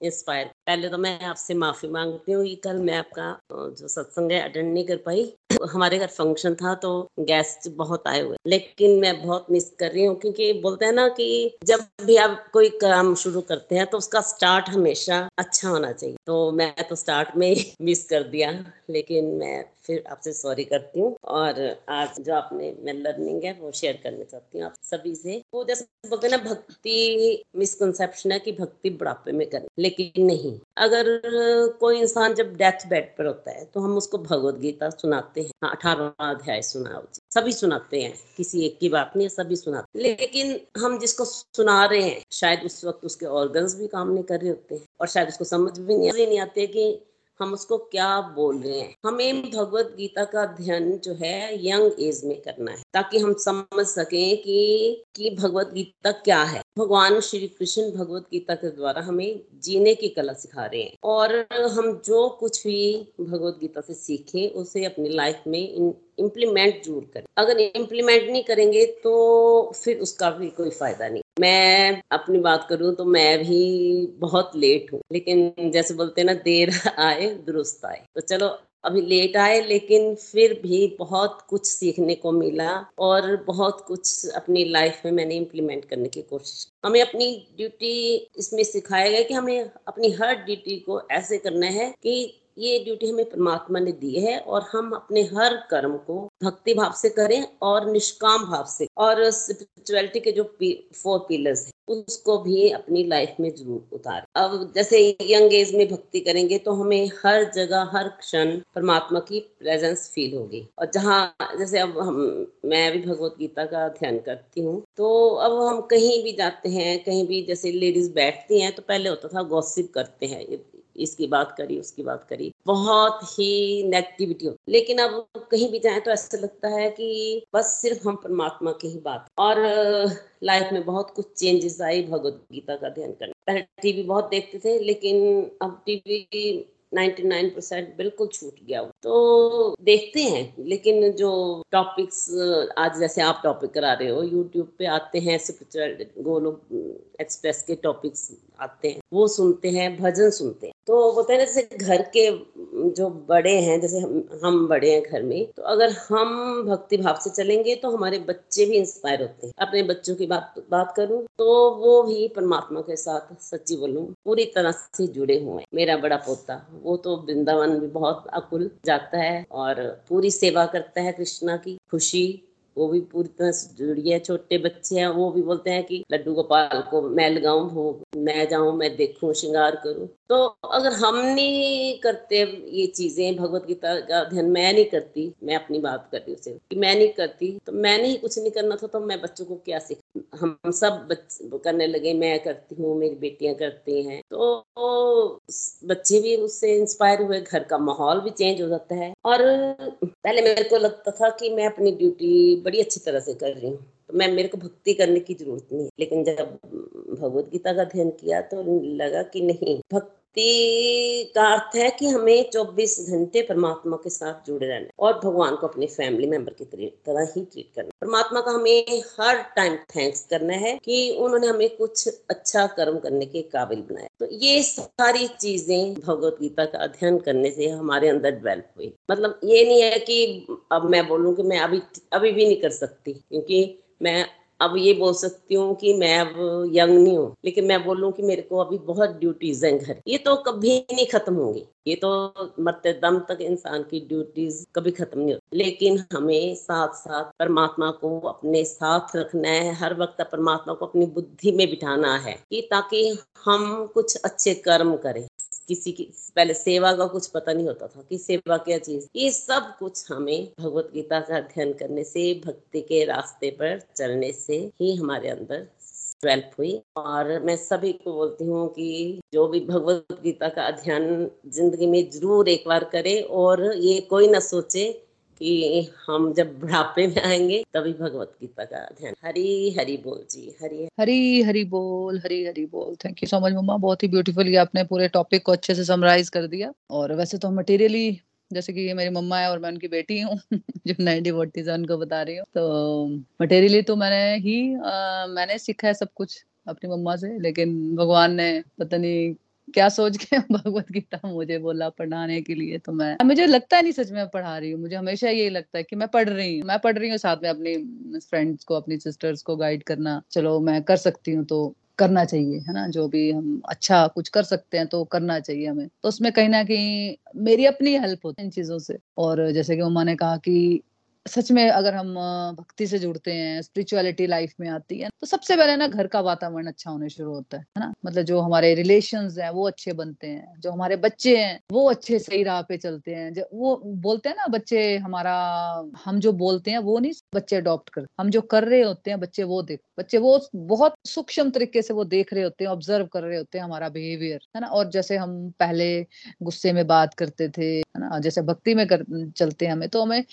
इंस्पायर पहले तो मैं आपसे माफ़ी मांगती हूँ कल मैं आपका जो सत्संग है अटेंड नहीं कर पाई। <coughs> हमारे घर फ़ंक्शन था तो गेस्ट बहुत आए हुए। लेकिन मैं बहुत मिस कर रही हूँ, क्योंकि बोलते हैं ना कि जब भी आप कोई काम शुरू करते हैं तो उसका स्टार्ट हमेशा अच्छा होना चाहिए। तो मैं तो स्टार्ट में ही <laughs> मिस कर दिया, लेकिन मैं फिर आपसे सॉरी करती हूँ। और आज जो आपने, मैं लर्निंग है, वो शेयर करना चाहती हूँ आप सभी से। वो जैसे बोलते हैं ना, भक्ति मिसकनसेप्शन है कि भक्ति बुढ़ापे में करें, लेकिन नहीं। अगर कोई इंसान जब डेथ बेड पर होता है तो हम उसको भगवत गीता सुनाते हैं अठारह अध्याय सुनाओ सभी सुनाते हैं, किसी एक की बात नहीं है, सभी सुनाते हैं। लेकिन हम जिसको सुना रहे हैं, शायद उस वक्त उसके ऑर्गन्स भी काम नहीं कर रहे होते हैं, और शायद उसको समझ भी नहीं नहीं आते कि हम उसको क्या बोल रहे हैं? हमें भगवत गीता का अध्ययन जो है, यंग एज में करना है, ताकि हम समझ सकें कि कि भगवत गीता क्या है। भगवान श्री कृष्ण भगवत गीता के द्वारा हमें जीने की कला सिखा रहे हैं और हम जो कुछ भी भगवत गीता से सीखे, उसे अपनी लाइफ में इम्प्लीमेंट ज़रूर करें। अगर इम्प्लीमेंट नहीं करेंगे तो फिर उसका भी कोई फ़ायदा नहीं। मैं अपनी बात करूँ तो मैं भी बहुत लेट हूँ। लेकिन जैसे बोलते हैं ना, देर <laughs> आए, दुरुस्त आए। तो चलो, अभी लेट आए, लेकिन फिर भी बहुत कुछ सीखने को मिला और बहुत कुछ अपनी लाइफ में मैंने इम्प्लीमेंट करने की कोशिश हमें अपनी ड्यूटी इसमें सिखाया गया कि हमें अपनी हर ड्यूटी को ऐसे करना है कि ये ड्यूटी हमें परमात्मा ने दी है और हम अपने हर कर्म को भक्ति भाव से करें और निष्काम भाव से। और स्पिरिचुअलिटी के जो पी, फोर पिलर्स है उसको भी अपनी लाइफ में ज़रूर उतार। अब जैसे यंग एज में भक्ति करेंगे तो हमें हर जगह हर क्षण परमात्मा की प्रेजेंस फील होगी। और जहाँ जैसे अब हम मैं भी भगवत गीता का अध्ययन करती हूँ तो अब हम कहीं भी जाते हैं कहीं भी जैसे लेडीज़ बैठती हैं तो पहले होता था गॉसिप करते हैं। इसकी बात करी, उसकी बात करी। बहुत ही नेगेटिविटी हो। लेकिन अब कहीं भी जाए तो ऐसा लगता है कि बस सिर्फ़ हम परमात्मा की ही बात। और लाइफ में बहुत कुछ चेंजेस आई भगवत गीता का अध्ययन करना। पहले टीवी बहुत देखते थे, लेकिन अब टीवी 99 परसेंट बिल्कुल छूट गया तो देखते हैं लेकिन जो टॉपिक्स आज जैसे आप टॉपिक करा रहे हो यूट्यूब पे आते हैं स्पिरिचुअल गोलोक एक्सप्रेस के टॉपिक्स आते हैं वो सुनते हैं भजन सुनते हैं। तो बोलते हैं जैसे घर के जो बड़े हैं जैसे हम, हम बड़े हैं घर में तो अगर हम भक्ति भाव से चलेंगे तो हमारे बच्चे भी इंस्पायर होते हैं। अपने बच्चों की बात बात करूँ तो वो भी परमात्मा के साथ सच्ची बोलूँ पूरी तरह से जुड़े हुए मेरा बड़ा पोता वो तो वृंदावन भी बहुत अकुल जाता है और पूरी सेवा करता है कृष्णा की, खुशी, वो भी पूरी तरह से जुड़ी है। छोटे बच्चे हैं, वो भी बोलते हैं कि लड्डू गोपाल को मैं लगाऊँ भोग मैं जाऊँ, मैं देखूँ, श्रृंगार करूँ। तो अगर हम नहीं करते ये चीज़ें भगवत गीता का अध्ययन, मैं नहीं करती, मैं अपनी बात कर रही हूँ कि मैं नहीं करती तो मैंने ही कुछ नहीं करना था तो मैं बच्चों को क्या सीख, हम सब करने लगे, मैं करती हूँ, मेरी बेटियाँ करती हैं तो बच्चे भी उससे इंस्पायर हुए, घर का माहौल भी चेंज हो जाता है, और पहले मेरे को लगता था कि मैं अपनी ड्यूटी बड़ी अच्छी तरह से कर रही हूँ तो मैं, मेरे को भक्ति करने की ज़रूरत नहीं लेकिन जब भगवत गीता का अध्ययन किया तो लगा कि नहीं, भक्ति का अर्थ है कि हमें 24 घंटे परमात्मा के साथ जुड़े रहना और भगवान को अपने फैमिली मेंबर की तरह ही ट्रीट करना। परमात्मा का हमें हर टाइम थैंक्स करना है कि उन्होंने हमें कुछ अच्छा कर्म करने के काबिल बनाया। तो ये सारी चीज़ें भगवत गीता का अध्ययन करने से हमारे अंदर डेवलप हुई। मतलब ये नहीं है कि अब मैं बोलूँ कि मैं अभी अभी भी नहीं कर सकती, क्योंकि मैं अब ये बोल सकती हूँ कि मैं अब यंग नहीं हूँ, लेकिन मैं बोलूँ कि मेरे को अभी बहुत ड्यूटीज़ हैं घर। ये तो कभी नहीं खत्म होंगी। ये तो मरते दम तक इंसान की ड्यूटीज़ कभी खत्म नहीं होती। लेकिन हमें साथ साथ परमात्मा को अपने साथ रखना है। हर वक्त परमात्मा को अपनी बुद्धि में बिठाना है कि ताकि हम कुछ अच्छे कर्म करें। किसी की, पहले सेवा का कुछ पता नहीं होता था कि सेवा क्या चीज़। ये सब कुछ हमें भगवत गीता का अध्ययन करने से, भक्ति के रास्ते पर चलने से ही हमारे अंदर ट्वेल्थ हुई। और मैं सभी को बोलती हूँ कि जो भी भगवत गीता का अध्ययन ज़िंदगी में ज़रूर एक बार करे और ये कोई ना सोचे कि हम जब बुढ़ापे में आएँगे तभी भगवत गीता का अध्ययन हरी हरी बोल जी हरी हरी। हरी बोल हरी हरी बोल। Thank you so much mamma. बहुत ही ब्यूटीफुली आपने पूरे टॉपिक को अच्छे से समराइज कर दिया। और वैसे तो मटेरियली जैसे कि ये मेरी मम्मा है और मैं उनकी बेटी हूँ <laughs> जो नए डिवोटीज है उनको बता रही हूँ। तो मटेरियली तो मैंने ही आ, मैंने सीखा है सब कुछ अपनी मम्मा से लेकिन भगवान ने पता नहीं क्या सोच के <laughs> भगवत गीता मुझे बोला पढ़ाने के लिए तो मैं मुझे लगता है नहीं सच में पढ़ा रही हूँ, मुझे हमेशा यही लगता है कि मैं पढ़ रही हूँ, मैं पढ़ रही हूँ साथ में अपनी फ्रेंड्स को, अपनी सिस्टर्स को गाइड करना, चलो मैं कर सकती हूँ तो करना चाहिए, है ना? जो भी हम अच्छा कुछ कर सकते हैं तो करना चाहिए हमें। तो उसमें कहीं ना कहीं मेरी अपनी हेल्प होती है इन चीज़ों से। और जैसे कि उमा ने कहा कि सच में अगर हम भक्ति से जुड़ते हैं स्पिरिचुअलिटी लाइफ में आती है तो सबसे पहले ना घर का वातावरण अच्छा होने शुरू होता है ना? मतलब जो हमारे रिलेशन हैं, वो अच्छे बनते हैं, जो हमारे बच्चे हैं, वो अच्छे सही राह पे चलते हैं, जो वो बोलते हैं ना बच्चे हमारा, हम जो बोलते हैं वो नहीं, बच्चे अडॉप्ट कर, हम जो कर रहे होते हैं, बच्चे वो देख, बच्चे वो बहुत सूक्ष्म तरीके से वो देख रहे होते हैं ऑब्ज़र्व कर रहे होते हैं हमारा बिहेवियर है ना? और जैसे हम पहले गुस्से में बात करते थे, है ना? जैसे भक्ति में कर, चलते हैं हमें तो हमें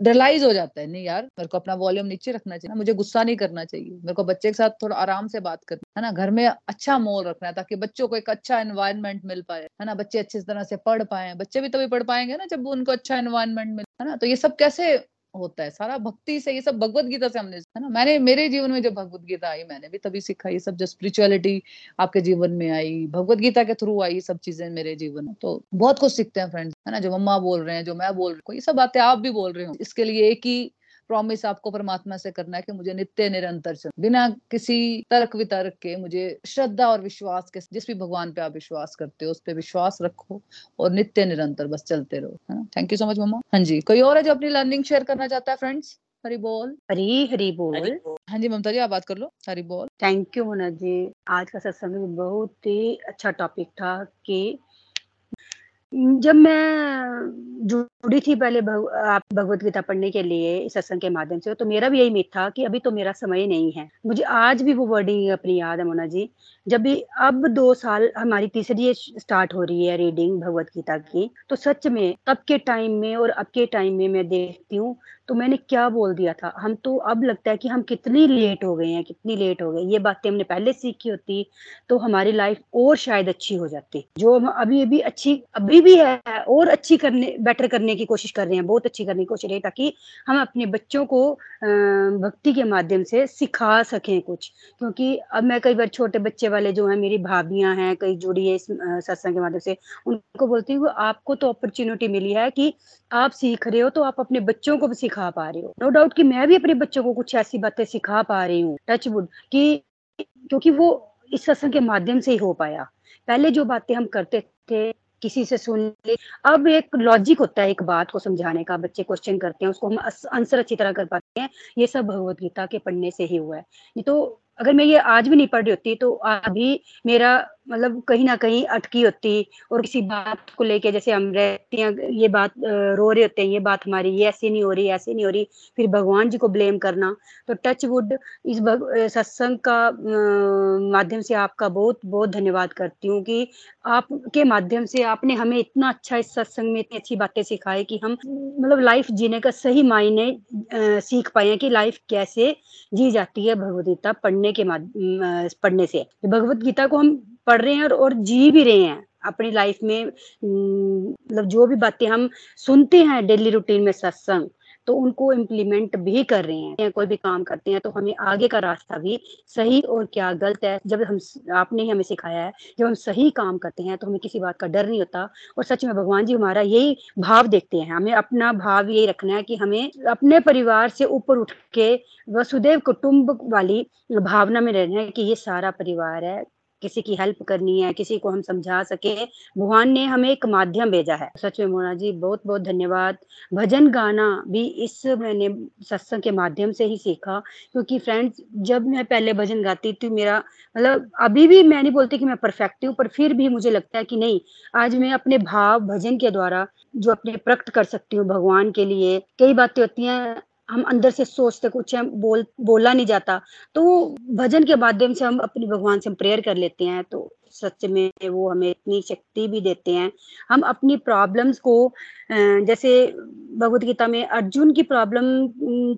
रियलाइज़ हो जाता है, नहीं यार, मेरे को अपना वॉल्यूम नीचे रखना चाहिए, मुझे गुस्सा नहीं करना चाहिए, मेरे को बच्चे के साथ थोड़ा आराम से बात करना है ना, घर में अच्छा मोल रखना है ताकि बच्चों को एक अच्छा एनवायरमेंट मिल पाए, है ना, बच्चे अच्छी तरह से पढ़ पाए, बच्चे भी तभी पढ़ पाएँगे ना जब उनको अच्छा एनवायरमेंट मिले, है ना तो ये सब कैसे होता है। सारा भक्ति से ये सब भगवत गीता से हमने है ना? मैंने, मेरे जीवन में जब भगवत गीता आई, मैंने भी तभी सीखा, ये सब जो स्पिरिचुअलिटी आपके जीवन में आई, भगवत गीता के थ्रू आई सब चीज़ें मेरे जीवन में। तो बहुत कुछ सीखते हैं फ्रेंड्स है ना? जो मम्मा बोल रहे हैं, जो मैं बोल रही हूँ, ये सब बातें आप भी बोल रहे हो। इसके लिए एक ही प्रॉमिस आपको परमात्मा से करना है कि मुझे नित्य निरंतर चल बिना किसी तर्क वितर्क के मुझे श्रद्धा और विश्वास के जिस भी भगवान पे आप विश्वास करते हो उस पर विश्वास रखो और नित्य निरंतर बस चलते रहो thank you so much mamma हाँ जी कोई और है जो अपनी लर्निंग शेयर करना चाहता है फ्रेंड्स हरी बोल। हरी हरी बोल। हाँ जी ममता जी आप बात कर लो। हरी बोल। Thank you Mona ji. आज का सत्संग बहुत ही अच्छा टॉपिक था कि जब मैं जुड़ी थी पहले भग, आप भगवत गीता पढ़ने के लिए सत्संग के माध्यम से तो मेरा भी यही मित था कि अभी तो मेरा समय नहीं है। मुझे आज भी वो वर्डिंग अपनी याद है मोना जी। जब भी अब दो साल हमारी तीसरी स्टार्ट हो रही है रीडिंग भगवत गीता की तो सच में तब के टाइम में और अब के टाइम में मैं देखती हूँ तो मैंने क्या बोल दिया था? हम तो अब लगता है कि हम कितनी लेट हो गए हैं, कितनी लेट हो गए ये बातें हमने पहले सीखी होती तो हमारी लाइफ और शायद अच्छी हो जाती। जो हम अभी अभी अच्छी, अभी भी है और अच्छी करने बेटर करने की कोशिश कर रहे हैं, बहुत अच्छी करने की कोशिश रही ताकि हम अपने बच्चों को भक्ति के माध्यम से सिखा सकें कुछ। क्योंकि अब मैं कई बार छोटे बच्चे वाले जो है, मेरी भाभियाँ हैं, कई जुड़ी है इस सत्संग के माध्यम से, उनको बोलती हूँ, आपको तो अपॉर्चुनिटी मिली है कि आप सीख रहे हो तो आप अपने बच्चों को भी सिखा पा रहे हो। नो डाउट कि मैं भी अपने बच्चों को कुछ ऐसी बातें सिखा पा रही हूँ टच वुड कि क्योंकि वो इस सत्संग के माध्यम से ही हो पाया। पहले जो बातें हम करते थे, किसी से सुन ले, अब एक लॉजिक होता है एक बात को समझाने का, बच्चे क्वेश्चन करते हैं, उसको हम आंसर अच्छी तरह कर पाते हैं, ये सब भगवत गीता के पढ़ने से ही हुआ है। नहीं तो अगर मैं ये आज भी नहीं पढ़ रही होती तो अभी मेरा मतलब कहीं ना कहीं अटकी होती और किसी बात को लेके जैसे हम रहते हैं, ये बात रो रहे होते हैं, ये बात हमारी, ये ऐसी नहीं हो रही ऐसी नहीं हो रही, फिर भगवान जी को ब्लेम करना। तो टच वुड इस सत्संग का माध्यम से आपका बहुत बहुत धन्यवाद करती हूँ कि आपके माध्यम से आपने हमें इतना अच्छा इस सत्संग में इतनी अच्छी बातें सिखाई कि हम मतलब लाइफ जीने का सही मायने सीख पाए कि लाइफ कैसे जी जाती है भगवदगीता पढ़ने के पढ़ने से। भगवदगीता को हम पढ़ रहे हैं और, और जी भी रहे हैं अपनी लाइफ में। मतलब जो भी बातें हम सुनते हैं डेली रूटीन में सत्संग तो उनको इम्प्लीमेंट भी कर रहे हैं। कोई भी काम करते हैं तो हमें आगे का रास्ता भी सही और क्या गलत है जब हम आपने ही हमें सिखाया है जब हम सही काम करते हैं तो हमें किसी बात का डर नहीं होता। और सच में भगवान जी हमारा यही भाव देखते हैं। हमें अपना भाव यही रखना है कि हमें अपने परिवार से ऊपर उठ के वसुदेव कुटुंब वाली भावना में रहना है कि ये सारा परिवार है किसी की हेल्प करनी है, किसी को हम समझा सके। भगवान ने हमें एक माध्यम भेजा है। सच में मोना जी बहुत बहुत धन्यवाद। भजन गाना भी इस मैंने सत्संग के माध्यम से ही सीखा, क्योंकि फ्रेंड्स जब मैं पहले भजन गाती थी, मेरा मतलब अभी भी मैं नहीं बोलती कि मैं परफेक्ट हूँ, पर फिर भी मुझे लगता है कि नहीं, आज मैं अपने भाव भजन के द्वारा जो अपने प्रकट कर सकती हूँ भगवान के लिए, कई बातें होती हैं हम अंदर से सोचते, कुछ हम बोल, बोला नहीं जाता। तो भजन के माध्यम से हम अपने भगवान से हम प्रेयर कर लेते हैं तो सच में वो हमें इतनी शक्ति भी देते हैं। हम अपनी प्रॉब्लम्स को जैसे भगवत गीता में अर्जुन की प्रॉब्लम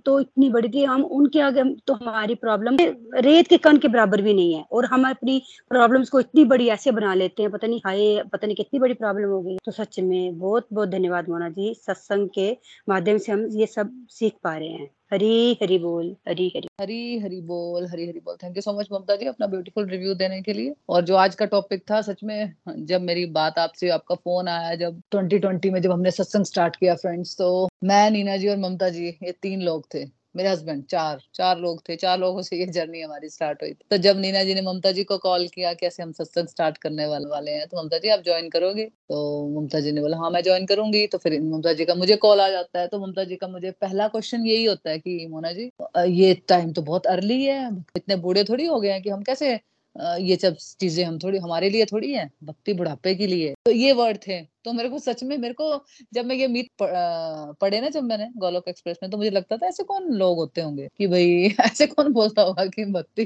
तो इतनी बड़ी थी, हम उनके आगे तो हमारी प्रॉब्लम रेत के कण के बराबर भी नहीं है और हम अपनी प्रॉब्लम्स को इतनी बड़ी ऐसे बना लेते हैं, पता नहीं हाय, पता नहीं कितनी बड़ी प्रॉब्लम हो गई तो सच में बहुत बहुत धन्यवाद मोना जी, सत्संग के माध्यम से हम ये सब सीख पा रहे हैं। हरी हरी बोल, हरी हरी। हरी हरी बोल, हरी हरी बोल। Thank you so much Mamta ji, अपना ब्यूटीफुल रिव्यू देने के लिए। और जो आज का टॉपिक था, सच में जब मेरी बात आपसे, आपका फ़ोन आया, जब 2020 में जब हमने सत्संग स्टार्ट किया फ्रेंड्स तो मैं, नीना जी और ममता जी, ये तीन लोग थे। मेरे हस्बैंड, चार चार लोग थे, चार लोगों से ये जर्नी हमारी स्टार्ट हुई तो जब नीना जी ने ममता जी को कॉल किया कि ऐसे हम सत्संग स्टार्ट करने वाले वाले हैं तो ममता जी आप ज्वाइन करोगे? तो ममता जी ने बोला हाँ मैं ज्वाइन करूँगी। तो फिर ममता जी का मुझे कॉल आ जाता है तो ममता जी का मुझे पहला क्वेश्चन यही होता है कि मोना जी ये टाइम तो बहुत अर्ली है, इतने बूढ़े थोड़ी हो गए हैं कि हम कैसे ये सब चीज़ें हम थोड़ी, हमारे लिए थोड़ी है, भक्ति बुढ़ापे के लिए। तो ये वर्ड थे। तो मेरे को सच में, मेरे को जब मैं ये मीट पढ़े ना जब मैंने गोलोक एक्सप्रेस में तो मुझे लगता था ऐसे कौन लोग होते होंगे कि भाई <laughs> ऐसे कौन बोलता होगा कि भक्ति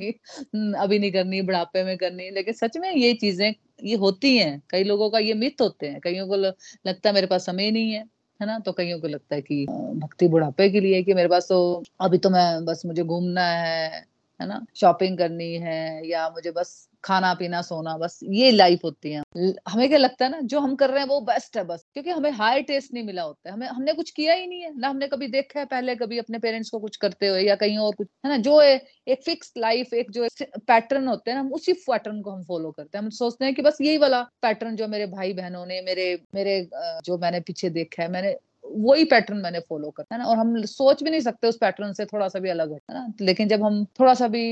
अभी नहीं करनी, बुढ़ापे में करनी। लेकिन सच में ये चीज़ें, ये होती हैं। कई लोगों का ये मिथ होते हैं। कईयों को लगता है मेरे पास समय नहीं है है ना? तो कईयों को लगता है कि भक्ति बुढ़ापे के लिए कि मेरे पास तो अभी तो मैं, बस मुझे घूमना है है ना? शॉपिंग करनी है या मुझे बस खाना पीना सोना, बस ये लाइफ होती है। हमें क्या लगता है ना, जो हम कर रहे हैं वो बेस्ट है बस, क्योंकि हमें हाई टेस्ट नहीं मिला होता है। हमें, हमने कुछ किया ही नहीं है। ना हमने कभी देखा है पहले कभी अपने पेरेंट्स को कुछ करते हुए या कहीं और कुछ, है ना? जो है एक फिक्स लाइफ एक जो पैटर्न होते हैं ना, हम उसी पैटर्न को हम फॉलो करते हैं। हम सोचते हैं कि बस यही वाला पैटर्न जो मेरे भाई बहनों ने, मेरे मेरे जो मैंने पीछे देखा है, मैंने वही पैटर्न मैंने फॉलो करता है ना? और हम सोच भी नहीं सकते उस पैटर्न से थोड़ा सा भी अलग है ना? लेकिन जब हम थोड़ा सा भी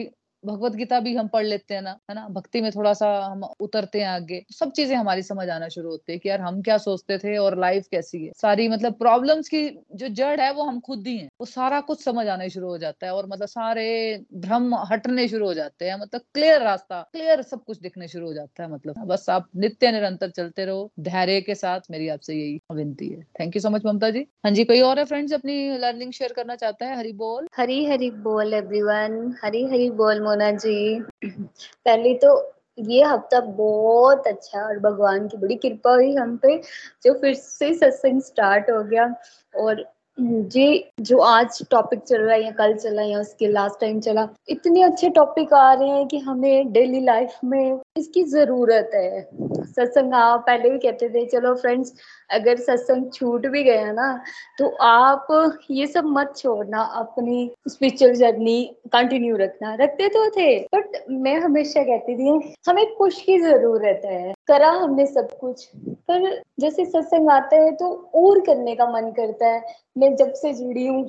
भगवत गीता भी हम पढ़ लेते हैं ना, है ना? भक्ति में थोड़ा सा हम उतरते हैं आगे। सब चीज़ें हमारी समझ आना शुरू होती है कि यार हम क्या सोचते थे और लाइफ कैसी है। सारी मतलब प्रॉब्लम्स की जो जड़ है वो हम खुद ही हैं। वो सारा कुछ समझ आने शुरू हो जाता है और मतलब सारे भ्रम हटने शुरू हो जाते हैं। मतलब क्लियर रास्ता क्लियर सब कुछ दिखने शुरू हो जाता है मतलब। बस आप नित्य निरंतर चलते रहो। धैर्य के साथ मेरी आपसे यही विनती है। Thank you so much Mamta ji. हाँ जी, कोई और है फ्रेंड्स अपनी लर्निंग शेयर करना चाहता है? हरी बोल। हरी हरी बोल एवरीवन हरी हरी बोल मोना जी। पहले तो ये हफ़्ता बहुत अच्छा और भगवान की बड़ी कृपा हुई हम पे, जो फिर से सत्संग स्टार्ट हो गया और जी, जो आज टॉपिक चल रहा है या कल चला या उसके लास्ट टाइम चला, इतने अच्छे टॉपिक आ रहे हैं कि हमें डेली लाइफ में इसकी ज़रूरत है। सत्संग, आप पहले भी कहते थे, चलो फ्रेंड्स अगर सत्संग छूट भी गया ना तो आप ये सब मत छोड़ना, अपनी स्पिरिचुअल जर्नी कंटिन्यू रखना। रखते तो थे बट मैं हमेशा कहती थी, हमें पुश की ज़रूरत है। करा हमने सब कुछ। पर जैसे सत्संग आता है तो और करने का मन करता है। मैं जब से जुड़ी हूँ,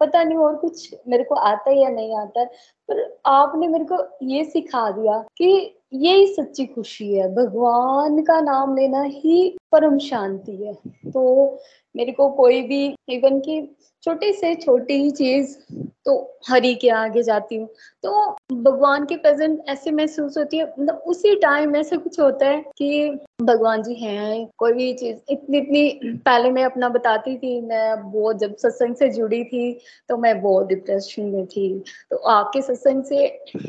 पता नहीं और कुछ मेरे को आता है या नहीं आता। पर आपने मेरे को ये सिखा दिया कि यही सच्ची खुशी है। भगवान का नाम लेना ही परम शांति है। तो मेरे को कोई भी इवन की छोटी से छोटी ही चीज़ तो हरी के आगे जाती हूँ। तो भगवान के प्रेजेंट ऐसे महसूस होती है मतलब उसी टाइम ऐसे कुछ होता है कि भगवान जी हैं, कोई भी चीज़, इतनी इतनी, पहले मैं अपना बताती थी, मैं बहुत जब सत्संग से जुड़ी थी तो मैं बहुत डिप्रेशन में थी। तो आपके सत्संग से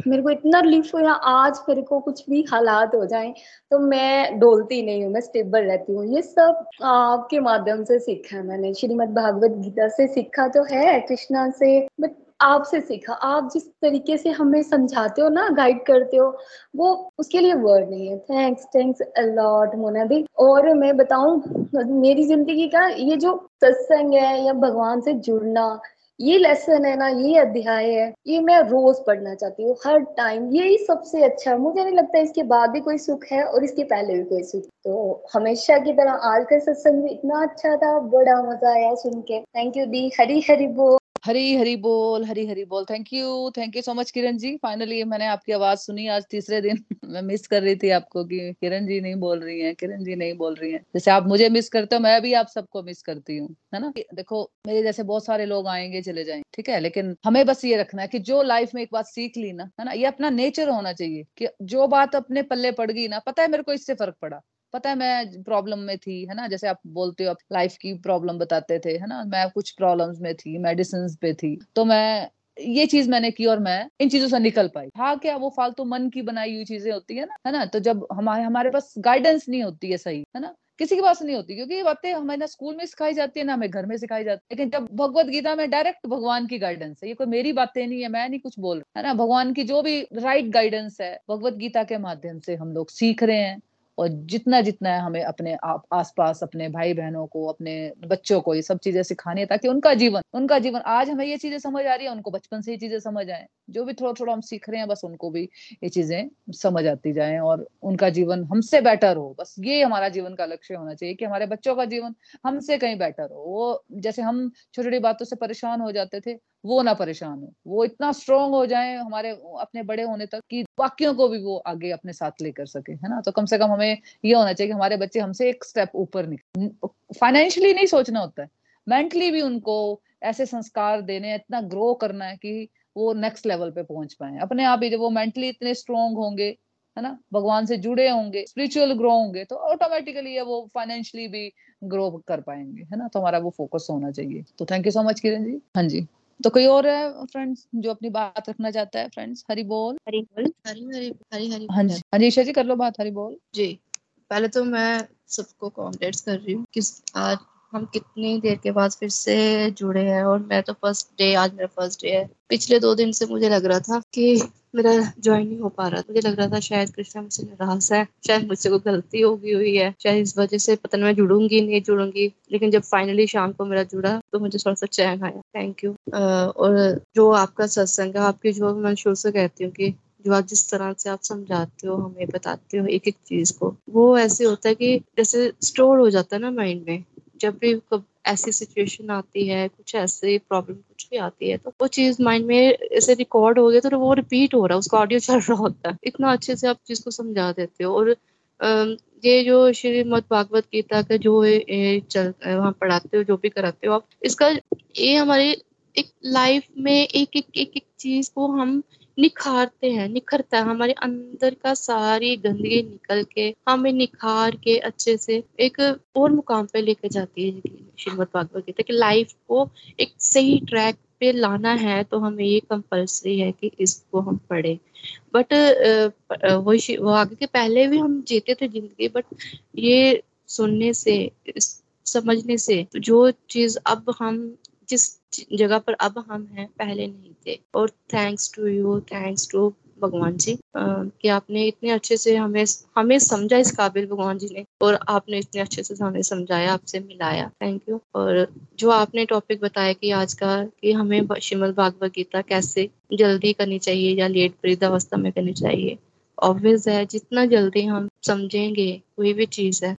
मेरे को इतना रिलीफ हुआ आज मेरे को कुछ भी हालात हो जाए तो मैं डोलती नहीं हूँ, मैं स्टेबल रहती हूँ। ये सब आपके माध्यम से सीखा है मैंने, श्रीमद भागवत गीता से सीखा तो है, कृष्णा से बट आपसे सीखा। आप जिस तरीके से हमें समझाते हो ना गाइड करते हो, वो उसके लिए वर्ड नहीं है। Thanks thanks a lot Mona di और मैं बताऊँ, मेरी ज़िंदगी का ये जो सत्संग है या भगवान से जुड़ना ये लेसन है ना, ये अध्याय है, ये मैं रोज पढ़ना चाहती हूँ, हर टाइम यही सबसे अच्छा मुझे नहीं लगता इसके बाद भी कोई सुख है और इसके पहले भी कोई सुख। तो हमेशा की तरह आज का सत्संग भी इतना अच्छा था, बड़ा मज़ा आया सुन के। थैंक यू दी हरी हरी बोल। हरी हरी बोल, हरी हरी बोल। Thank you thank you so much Kiran ji. Finally मैंने आपकी आवाज़ सुनी आज तीसरे दिन। <laughs> मैं मिस कर रही थी आपको कि किरण जी नहीं बोल रही हैं, किरण जी नहीं बोल रही हैं। जैसे आप मुझे मिस करते हो, मैं भी आप सबको मिस करती हूँ, है ना? देखो, मेरे जैसे बहुत सारे लोग आएँगे, चले जाएँगे, ठीक है? लेकिन हमें बस ये रखना है कि जो लाइफ में एक बात सीख ली ना, है ना? ये अपना नेचर होना चाहिए कि जो बात अपने पल्ले पड़ गई ना, पता है मेरे को इससे फ़र्क पड़ा? पता है, मैं प्रॉब्लम में थी, है ना? जैसे आप बोलते हो, आप लाइफ की प्रॉब्लम बताते थे, है ना? मैं कुछ प्रॉब्लम्स में थी मेडिसिन पे थी तो मैं, ये चीज़ मैंने की और मैं इन चीज़ों से निकल पाई। हाँ क्या वो फालतू मन की बनाई हुई चीज़ें होती है ना? है ना? तो जब हमारे हमारे पास गाइडेंस नहीं होती है सही, है ना? किसी के पास नहीं होती, क्योंकि ये बातें हमें ना स्कूल में सिखाई जाती है, ना हमें घर में सिखाई जाती है। लेकिन जब भगवत गीता में डायरेक्ट भगवान की गाइडेंस है, ये कोई मेरी बातें नहीं है, मैं नहीं कुछ बोल रहा, है ना? भगवान की जो भी राइट गाइडेंस है, भगवत गीता के माध्यम से हम लोग सीख रहे हैं। और जितना जितना है हमें अपने आप, आसपास अपने भाई बहनों को, अपने बच्चों को ये सब चीज़ें सिखानी है ताकि उनका जीवन उनका जीवन, आज हमें ये चीज़ें समझ आ रही है, उनको बचपन से ये चीज़ें समझ आए। जो भी थोड़ा थोड़ा हम सीख रहे हैं, बस उनको भी ये चीज़ें समझ आती जाए और उनका जीवन हमसे बेटर हो। बस ये हमारा जीवन का लक्ष्य होना चाहिए कि हमारे बच्चों का जीवन हमसे कहीं बेटर हो। वो जैसे हम छोटी छोटी बातों से परेशान हो जाते थे वो ना परेशान हो। वो इतना स्ट्रोंग हो जाए हमारे अपने बड़े होने तक कि बाकियों को भी वो आगे अपने साथ लेकर सके, है ना? तो कम से कम हमें ये होना चाहिए कि हमारे बच्चे हमसे एक स्टेप ऊपर निकले फाइनेंशियली नहीं सोचना होता है। मेंटली भी उनको ऐसे संस्कार देने, इतना ग्रो करना है कि वो नेक्स्ट लेवल पे पहुँच पाए। अपने आप ही जब वो मेंटली इतने स्ट्रोंग होंगे, है ना? भगवान से जुड़े होंगे स्पिरिचुअल ग्रो होंगे तो ऑटोमेटिकली वो फाइनेंशियली भी ग्रो कर पाएँगे, है ना? तो हमारा वो फोकस होना चाहिए। तो thank you so much Kiran ji. हाँ जी। तो कोई और है फ्रेंड्स जो अपनी बात रखना चाहता है फ्रेंड्स हरी बोल। हरी बोल। हरी हरी हरी हरी हाँ जी। हाँ जी ईशा जी कर लो बात हरी बोल। जी। पहले तो मैं सबको कॉन्ग्रेट्स कर रही हूँ कि आज हम कितनी देर के बाद फिर से जुड़े हैं और मैं तो फ़र्स्ट डे आज मेरा फ़र्स्ट डे है। पिछले दो दिन से मुझे लग रहा था कि मेरा ज्वाइन नहीं हो पा रहा। मुझे लग रहा था शायद कृष्णा मुझसे नाराज़ है, शायद मुझसे कोई गलती होगी हुई है, शायद इस वजह से पता नहीं मैं जुड़ूँगी, नहीं जुड़ूँगी। लेकिन जब फाइनली शाम को मेरा जुड़ा तो मुझे थोड़ा सा चैन आया। थैंक यू और जो आपका सत्संग है, आपकी जो मैं शुरू से कहती हूँ कि जो आप जिस तरह से आप समझाते हो, हमें बताते हो एक एक चीज़ को, वो ऐसे होता है कि जैसे स्टोर हो जाता है ना माइंड में जब भी ऐसी सिचुएशन आती है, कुछ ऐसे प्रॉब्लम कुछ भी आती है तो वो चीज़ माइंड में ऐसे रिकॉर्ड हो गया तो वो रिपीट हो रहा है उसका ऑडियो चल रहा होता है। इतना अच्छे से आप चीज़ को समझा देते हो और ये जो श्रीमद भागवत गीता का जो चल, वहाँ पढ़ाते हो, जो भी कराते हो आप, इसका ये हमारे एक लाइफ में एक एक एक एक चीज़ को हम निखारते हैं, निखरता है। हमारे अंदर का सारी गंदगी निकल के हमें निखार के अच्छे से एक और मुकाम पे लेके जाती है श्रीमद भागवत गीता कि लाइफ को एक सही ट्रैक पे लाना है तो हमें ये कंपल्सरी है कि इसको हम पढ़े। बट वो वो आगे के पहले भी हम जीते थे ज़िंदगी बट ये सुनने से, समझने से जो चीज़ अब हम जिस जगह पर अब हम हैं, पहले नहीं थे। और thanks to you thanks to भगवान जी कि आपने इतने अच्छे से हमें हमें समझा इस काबिल भगवान जी ने, और आपने इतने अच्छे से हमें समझाया, आपसे मिलाया। थैंक यू और जो आपने टॉपिक बताया कि आज का, कि हमें श्रीमद भागवत गीता कैसे जल्दी करनी चाहिए या लेट वृद्ध अवस्था में करनी चाहिए। ऑब्वियस है, जितना जल्दी हम समझेंगे, कोई भी चीज़ है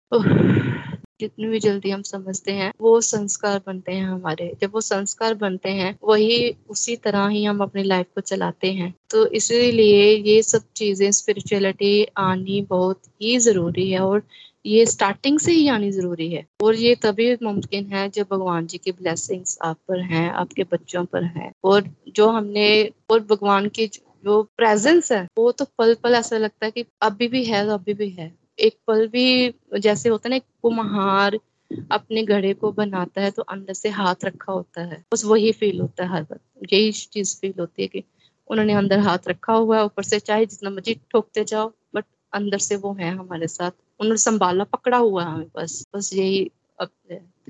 जितनी भी जल्दी हम समझते हैं, वो संस्कार बनते हैं हमारे। जब वो संस्कार बनते हैं, वही उसी तरह ही हम अपनी लाइफ को चलाते हैं। तो इसीलिए ये सब चीज़ें स्पिरिचुअलिटी आनी बहुत ही ज़रूरी है और ये स्टार्टिंग से ही आनी ज़रूरी है। और ये तभी मुमकिन है जब भगवान जी की ब्लेसिंग्स आप पर हैं, आपके बच्चों पर हैं। और जो हमने, और भगवान की जो प्रेजेंस है, वो तो पल पल ऐसा लगता है कि अभी भी है तो अभी भी है। एक पल भी जैसे होता है ना कुम्हार अपने घड़े को बनाता है तो अंदर से हाथ रखा होता है। बस वही फील होता है हर वक्त। यही चीज़ फील होती है कि उन्होंने अंदर हाथ रखा हुआ है, ऊपर से चाहे जितना मर्ज़ी ठोकते जाओ बट अंदर से वो है हमारे साथ। उन्होंने संभाला, पकड़ा हुआ है हमें बस। बस यही अब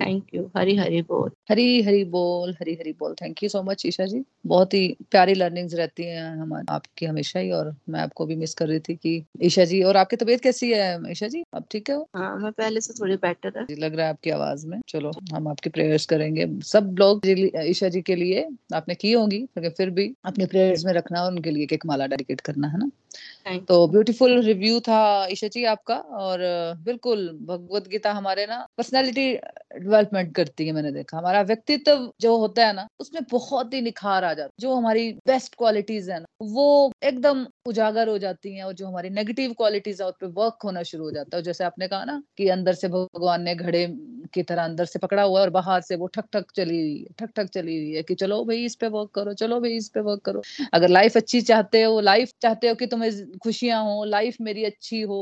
थैंक यू हरी हरी बोल हरी हरी बोल हरी हरी बोल thank you so much Isha ji बहुत ही प्यारी लर्निंग्स रहती हैं हमारे आपकी हमेशा ही और मैं आपको भी मिस कर रही थी कि ईशा जी और आपकी तबीयत कैसी है ईशा जी आप ठीक है हाँ? मैं पहले से थोड़ी बेटर है लग रहा है आपकी आवाज़ में। चलो हम आपकी प्रेयर्स करेंगे। सब लोग ईशा जी के लिए आपने की होंगी फिर भी अपने प्रेयर्स में रखना और उनके लिए एक माला डेडिकेट करना है ना? तो ब्यूटीफुल रिव्यू था ईशा जी आपका और बिल्कुल भगवत गीता हमारे ना पर्सनालिटी डेवलपमेंट करती है मैंने देखा। हमारा व्यक्तित्व जो होता है ना, उसमें बहुत ही निखार आ जाता है। जो हमारी बेस्ट क्वालिटीज है ना, वो एकदम उजागर हो जाती हैं और जो हमारी नेगेटिव क्वालिटीज है, उस पर वर्क होना शुरू हो जाता है। जैसे आपने कहा ना कि अंदर से भगवान ने घड़े की तरह अंदर से पकड़ा हुआ है और बाहर से वो ठक ठक चली हुई है ठक ठक चली हुई है कि चलो भाई इस पे वर्क करो, चलो भाई इस पे वर्क करो। अगर लाइफ अच्छी चाहते हो लाइफ चाहते हो कि तुम्हें खुशियाँ हो लाइफ मेरी अच्छी हो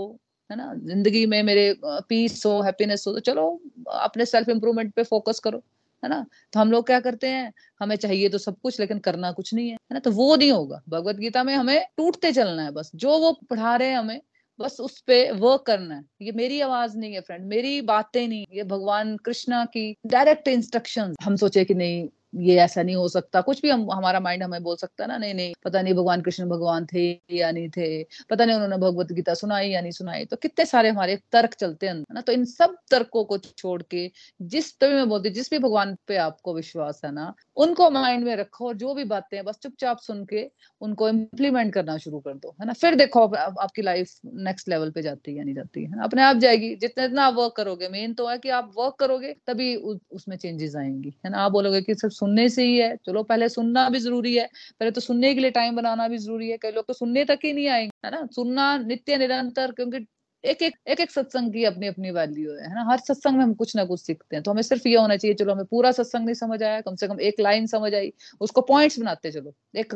है ना? ज़िंदगी में मेरे पीस हो हैप्पीनेस हो तो चलो, अपने सेल्फ इम्प्रूवमेंट पे फोकस करो, है ना? तो हम लोग क्या करते हैं? हमें चाहिए तो सब कुछ, लेकिन करना कुछ नहीं है है ना? तो वो नहीं होगा। भगवत गीता में हमें टूटते चलना है बस। जो वो पढ़ा रहे हैं हमें, बस उस पे वर्क करना है। ये मेरी आवाज़ नहीं है फ्रेंड मेरी बातें नहीं, ये भगवान कृष्णा की डायरेक्ट इंस्ट्रक्शन हम सोचे कि नहीं ये ऐसा नहीं हो सकता। कुछ भी हम हमारा माइंड हमें बोल सकता ना नहीं नहीं पता नहीं भगवान कृष्ण भगवान थे या नहीं थे पता नहीं उन्होंने भगवत गीता सुनाई या नहीं सुनाई। तो कितने सारे हमारे तर्क चलते हैं ना तो इन सब तर्कों को छोड़ के जिस तभी मैं बोलती जिस भी भगवान पे आपको विश्वास है ना उनको माइंड में रखो और जो भी बातें हैं बस चुपचाप सुन के उनको इम्प्लीमेंट करना शुरू कर दो है ना। फिर देखो आप, आपकी लाइफ नेक्स्ट लेवल पे जाती है या नहीं जाती है अपने आप जाएगी जितना इतना आप वर्क करोगे मेन तो है कि आप वर्क करोगे तभी उसमें चेंजेस आएँगी है ना। आप बोलोगे कि सिर्फ़ सुनने से ही है। चलो, पहले सुनना भी ज़रूरी है, पहले तो सुनने के लिए टाइम बनाना भी ज़रूरी है। कई लोग तो सुनने तक ही नहीं आएँगे, है ना? सुनना नित्य, निरंतर, क्योंकि एक एक एक एक सत्संग की अपनी अपनी वैल्यू है ना? हर सत्संग में हम कुछ ना कुछ सीखते हैं। तो हमें सिर्फ़ ये होना चाहिए, चलो, हमें पूरा सत्संग नहीं समझ आया, कम से कम एक लाइन समझ आई, उसको पॉइंट्स बनाते चलो। एक,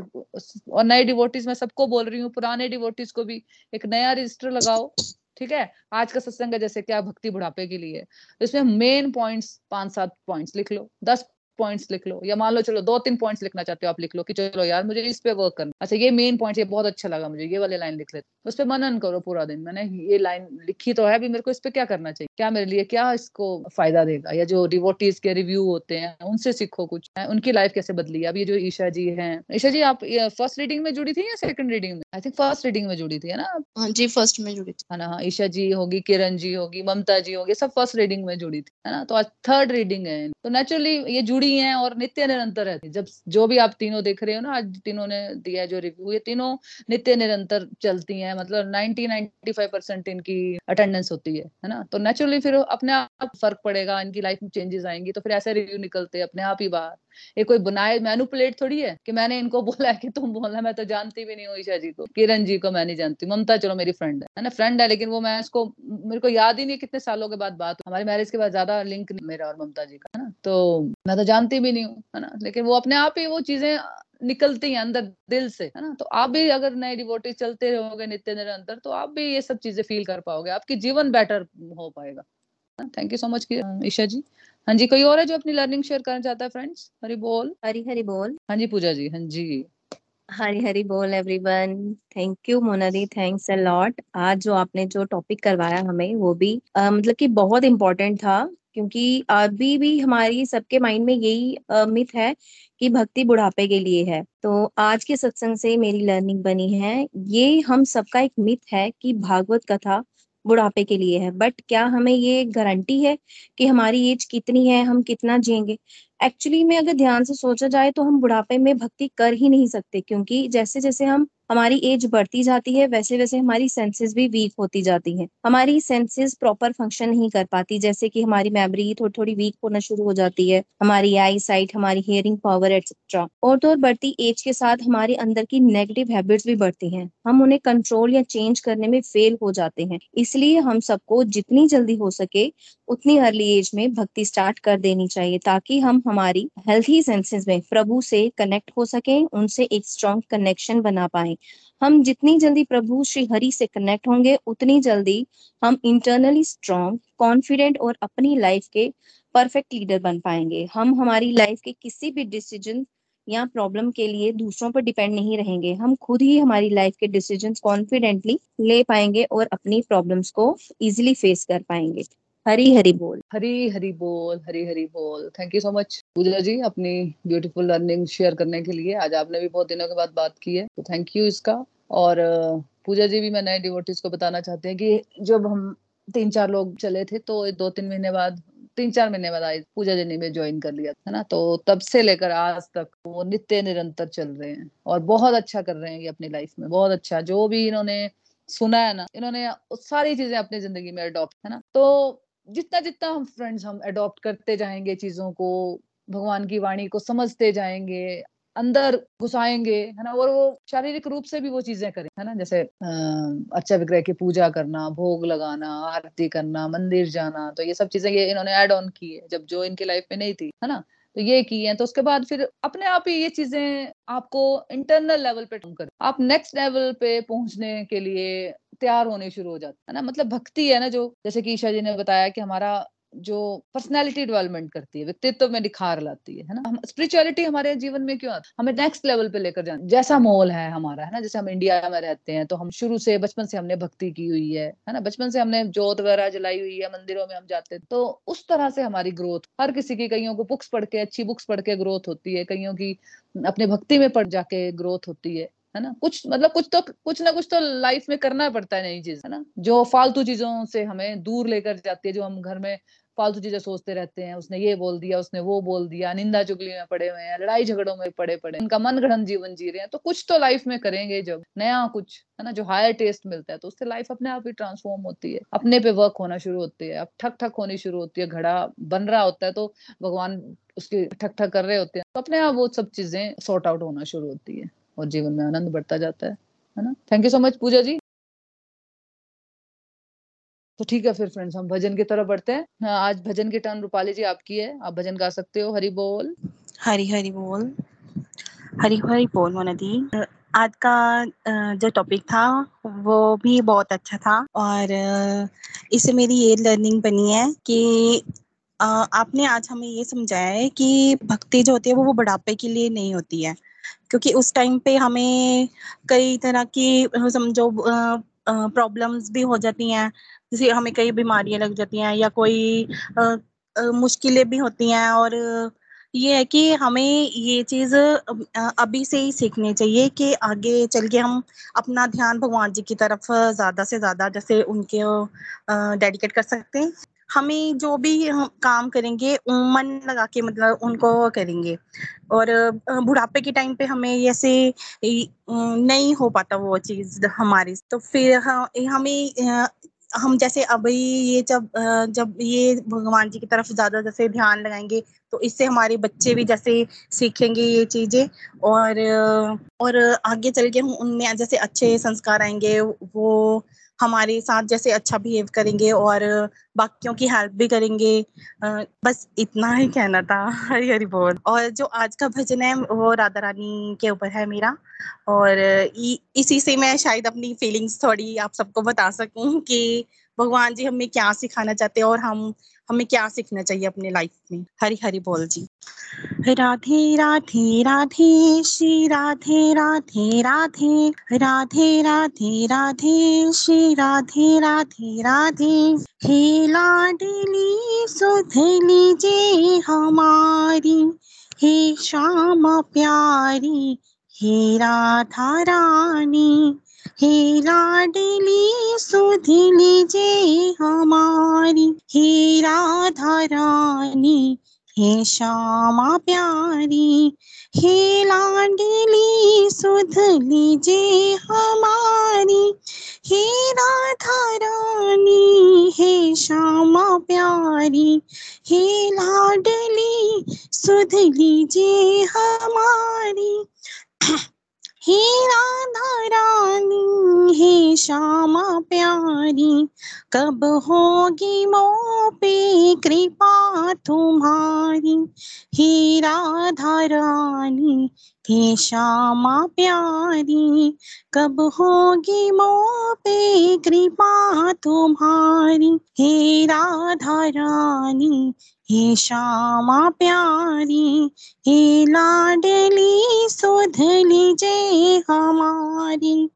और नए डिवोटीज मैं सबको बोल रही हूँ, पुराने डिवोटीज को भी एक नया रजिस्टर लगाओ, ठीक है? आज का सत्संग है, जैसे क्या भक्ति बुढ़ापे के लिए। इसमें मेन पॉइंट्स पाँच सात पॉइंट्स लिख लो, दस पॉइंट्स लिख लो या मान लो चलो दो तीन पॉइंट्स लिखना चाहते हो आप लिख लो कि चलो यार मुझे इस पे वर्क करना। अच्छा ये मेन पॉइंट ये बहुत अच्छा लगा मुझे ये वाले लाइन लिख लेते उस पर मनन करो पूरा दिन मैंने ये लाइन लिखी तो है अभी मेरे को इस पे क्या करना चाहिए? क्या मेरे लिए क्या इसको फ़ायदा देगा? या जो डिवोटीज के रिव्यू होते हैं उनसे सीखो कुछ। उनकी लाइफ कैसे बदली अब ये जो ईशा जी है ईशा जी आप फ़र्स्ट रीडिंग में जुड़ी थी या सेकंड रीडिंग में? आई थिंक फ़र्स्ट रीडिंग में जुड़ी थी है ना हाँ जी फ़र्स्ट में जुड़ी थी। है ना हाँ ईशा जी होगी किरण जी होगी ममता जी होगी सब फ़र्स्ट रीडिंग में जुड़ी थी है ना? तो आज थर्ड रीडिंग है। तो नेचुरली ये जुड़ी है और नित्य निरंतर है। जब जो भी आप तीनों देख रहे हो ना, आज तीनों ने दिया जो रिव्यू ये तीनों नित्य निरंतर चलती हैं। मतलब 90 95 परसेंट इनकी अटेंडेंस होती है है ना? तो नेचुरली फिर अपने आप फ़र्क पड़ेगा, इनकी लाइफ में चेंजेस आएँगी तो फिर ऐसे रिव्यू निकलते अपने आप ही बाहर। ये कोई बनाए मैनुपुलेट थोड़ी है? कि मैंने इनको बोला है कि तुम बोलना, मैं तो जानती भी नहीं हूँ ईशा जी को। किरण जी को मैं नहीं जानती ममता, चलो, मेरी फ्रेंड है। ना? फ्रेंड है, लेकिन वो मैं उसको, मेरे को याद ही नहीं कितने सालों के बाद बात हमारी मैरिज के बाद ज़्यादा लिंक मेरा और ममता जी का, है ना? तो मैं तो जानती भी नहीं हूँ, है ना? लेकिन वो अपने आप ही वो चीज़ें निकलती हैं अंदर, दिल से, है ना? तो आप भी अगर नए डिवोटी चलते रहोगे नित्य निरंतर तो आप भी ये सब चीज़ें फील कर पाओगे। आपकी जीवन बेटर हो पाएगा। Thank you so much Isha ji. हाँ जी कोई और है जो अपनी लर्निंग शेयर करना चाहता है फ्रेंड्स हरी बोल। हरी हरी बोल। हाँ जी पूजा जी हाँ जी। हरी हरी बोल everyone thank you Monali thanks a lot आज जो आपने जो टॉपिक करवाया हमें वो भी आ, मतलब कि बहुत इम्पोर्टेंट था क्योंकि अभी भी हमारी सबके माइंड में यही मिथ है कि भक्ति बुढ़ापे के लिए है। तो आज के सत्संग से मेरी लर्निंग बनी है। ये हम सबका एक मिथ है कि भागवत कथा बुढ़ापे के लिए है। बट क्या हमें ये गारंटी है कि हमारी एज कितनी है, हम कितना जिएँगे? एक्चुअली में अगर ध्यान से सोचा जाए तो हम बुढ़ापे में भक्ति कर ही नहीं सकते, क्योंकि जैसे जैसे हम हमारी एज बढ़ती जाती है वैसे वैसे हमारी सेंसेस भी वीक होती जाती हैं। हमारी सेंसेस प्रॉपर फ़ंक्शन नहीं कर पाती, जैसे कि हमारी मेमोरी थोड़ी थोड़ी वीक होना शुरू हो जाती है, हमारी आई साइट हमारी हियरिंग पावर एक्सेट्रा और तो और बढ़ती एज के साथ हमारे अंदर की नेगेटिव हैबिट्स भी बढ़ती हैं। हम उन्हें कंट्रोल या चेंज करने में फेल हो जाते हैं। इसलिए हम सबको जितनी जल्दी हो सके, उतनी अर्ली एज में भक्ति स्टार्ट कर देनी चाहिए, ताकि हम हमारी हेल्थी सेंसेस में प्रभु से कनेक्ट हो सके, उनसे एक स्ट्रॉन्ग कनेक्शन बना पाए। हम जितनी जल्दी प्रभु श्री हरि से कनेक्ट होंगे, उतनी जल्दी हम इंटरनली स्ट्रॉन्ग कॉन्फिडेंट और अपनी लाइफ के परफेक्ट लीडर बन पाएँगे। हम हमारी लाइफ के किसी भी डिसीज़न या प्रॉब्लम के लिए दूसरों पर डिपेंड नहीं रहेंगे। हम खुद ही हमारी लाइफ के डिसीज़न कॉन्फिडेंटली ले पाएँगे और अपनी प्रॉब्लम्स को इजिली फेस कर पाएँगे। हरी हरी बोल। हरी हरी बोल, हरी हरी बोल। Thank you so much Pooja ji, अपनी ब्यूटीफुल लर्निंग शेयर करने के लिए। आज आपने भी बहुत दिनों के बाद बात की है तो थैंक यू इसका। और पूजा जी भी मैं नए डिवोटीज को बताना चाहते हैं कि जब हम तीन चार लोग चले थे तो दो तीन महीने बाद, तीन चार महीने बाद आई पूजा जी ने भी ज्वाइन कर लिया था ना? तो तब से लेकर आज तक वो नित्य निरंतर चल रहे हैं और बहुत अच्छा कर रहे हैं ये अपनी लाइफ में, बहुत अच्छा। जो भी इन्होंने सुना है ना, इन्होंने सारी चीज़ें अपनी ज़िंदगी में अडॉप्ट है ना? तो जितना जितना हम फ्रेंड्स हम अडॉप्ट करते जाएँगे चीज़ों को, भगवान की वाणी को समझते जाएँगे, अंदर घुसाएँगे, है ना? और वो शारीरिक रूप से भी वो चीज़ें करें, है ना? जैसे, अः अच्छा विग्रह की पूजा करना, भोग लगाना, आरती करना, मंदिर जाना तो ये सब चीज़ें ये इन्होंने ऐड ऑन की है, जब जो इनकी लाइफ में नहीं थी, है ना? तो ये की है तो उसके बाद फिर अपने आप ही ये चीज़ें आपको इंटरनल लेवल पे कर आप नेक्स्ट लेवल पे पहुँचने के लिए तैयार होने शुरू हो जाते हैं ना? मतलब भक्ति है ना जो, जैसे कि ईशा जी ने बताया कि हमारा जो पर्सनैलिटी डेवलपमेंट करती है, व्यक्तित्व में निखार लाती है है ना? स्पिरिचुअलिटी हमारे जीवन में क्यों आती हमें नेक्स्ट लेवल पे लेकर जाना, जैसा मोल है हमारा, है ना? जैसे हम इंडिया में रहते हैं तो हम शुरू से बचपन से हमने भक्ति की हुई है है ना? बचपन से हमने जोत वगैरह जलाई हुई है, मंदिरों में हम जाते हैं तो उस तरह से हमारी ग्रोथ हर किसी की कईयों को बुक्स पढ़ के, अच्छी बुक्स पढ़ के ग्रोथ होती है, कईयों की अपने भक्ति में पढ़ जाके ग्रोथ होती है है ना? कुछ मतलब कुछ तो कुछ ना कुछ तो लाइफ में करना पड़ता है नई चीज़, है ना? जो फालतू चीज़ों से हमें दूर लेकर जाती है, जो हम घर में फालतू चीज़ें सोचते रहते हैं, उसने ये बोल दिया, उसने वो बोल दिया, निंदा चुगली में पड़े हुए हैं, लड़ाई झगड़ों में पड़े पड़े उनका मन गढ़ जीवन जी रहे हैं। तो कुछ तो लाइफ में करेंगे जब, नया कुछ, है ना, जो हायर टेस्ट मिलता है तो उससे लाइफ अपने आप ही ट्रांसफॉर्म होती है। अपने पे वर्क होना शुरू होती है। अब ठक ठक होनी शुरू होती है, घड़ा बन रहा होता है तो भगवान उसके ठक ठक कर रहे होते हैं। तो अपने आप वो सब चीज़ें सॉर्ट आउट होना शुरू होती है, और जीवन में आनंद बढ़ता जाता है है ना? Thank you so much Pooja ji. तो ठीक है फिर फ्रेंड्स हम भजन की तरफ़ बढ़ते हैं। हाँ, आज भजन की टर्न रूपाली जी आपकी है। आप भजन गा सकते हो। हरि बोल। हरी हरी बोल। हरी हरी बोल मोना दी आज का जो टॉपिक था वो भी बहुत अच्छा था। और इससे मेरी ये लर्निंग बनी है कि आपने आज हमें ये समझाया है कि भक्ति जो होती है वो वो बुढ़ापे के लिए नहीं होती है। क्योंकि उस टाइम पे हमें कई तरह की समझो प्रॉब्लम्स भी हो जाती हैं। जैसे हमें कई बीमारियाँ लग जाती हैं या कोई मुश्किलें भी होती हैं और ये है कि हमें ये चीज़ अभी से ही सीखनी चाहिए कि आगे चल के हम अपना ध्यान भगवान जी की तरफ़ ज़्यादा से ज़्यादा जैसे उनके डेडिकेट कर सकते हैं। हमें जो भी काम करेंगे मन लगा के मतलब उनको करेंगे। और बुढ़ापे के टाइम पे हमें ऐसे नहीं हो पाता वो चीज़ हमारी तो फिर हमें हम जैसे अभी ये जब जब ये भगवान जी की तरफ़ ज़्यादा जैसे ध्यान लगाएँगे तो इससे हमारे बच्चे भी जैसे सीखेंगे ये चीज़ें और और आगे चल के उनमें जैसे अच्छे संस्कार आएँगे, वो हमारे साथ जैसे अच्छा बिहेव करेंगे और बाकियों की हेल्प भी करेंगे। बस इतना ही कहना था। <laughs> हरी हरी बोल। और जो आज का भजन है, वो राधा रानी के ऊपर है मेरा। और इसी से मैं शायद अपनी फीलिंग्स थोड़ी आप सबको बता सकूँ कि भगवान जी हमें क्या सिखाना चाहते हैं और हम, हमें क्या सीखना चाहिए अपने लाइफ में? हरी हरी बोल जी। राधे राधे राधे, श्री राधे राधे राधे राधे राधे राधे, श्री राधे राधे राधे। हे लाडली सुधली जे हमारी। हे श्याम प्यारी, हे राधा रानी। हे लाडली सुध लीजे हमारी, हे राधा रानी हे श्यामा प्यारी, हे लाडली सुध लीजे हमारी, हे राधा रानी हे श्यामा प्यारी, हे लाडली सुध लीजे हमारी। हे राधा रानी हे श्यामा प्यारी, कब होगी मो पे कृपा तुम्हारी? हे राधा रानी हे श्यामा प्यारी, कब होगी मो पे कृपा तुम्हारी? हे राधा रानी हे श्यामा प्यारी, हे लाडली सुधली जय हमारी।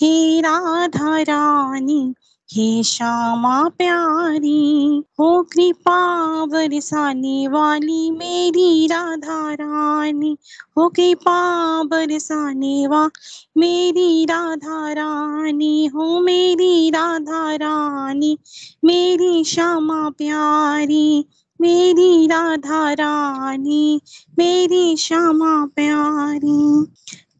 हे राधा रानी, हे श्यामा प्यारी, हो कृपा बरसाने वाली मेरी राधा रानी। हो कृपा बरसाने वा, मेरी राधा रानी, हो मेरी राधा रानी, मेरी श्यामा प्यारी। मेरी राधा रानी, मेरी श्यामा प्यारी,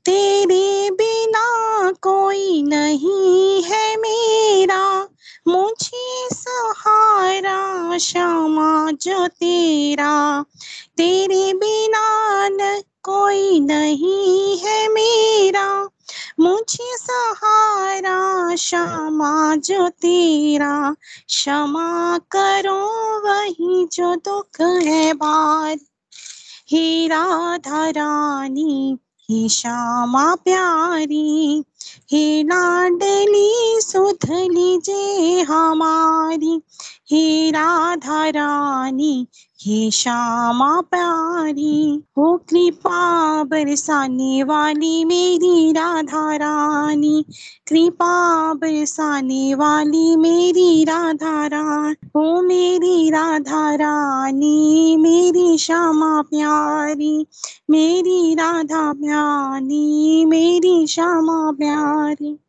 तेरे बिना कोई नहीं है मेरा। मुझे सहारा श्यामा जो तेरा। तेरे बिना न कोई नहीं है मेरा। मुझे सहारा, क्षमा जो तेरा, क्षमा करो वही जो दुख है बात हे राधा रानी, हे श्यामा प्यारी, हे लाडली सुध लीजे हमारी। हे राधा रानी हे श्यामा प्यारी, हो कृपा बरसाने वाली मेरी राधा रानी कृपा बरसाने वाली मेरी राधा रानी हो मेरी राधा रानी मेरी श्यामा प्यारी, मेरी राधा प्यारी, मेरी श्यामा प्यारी।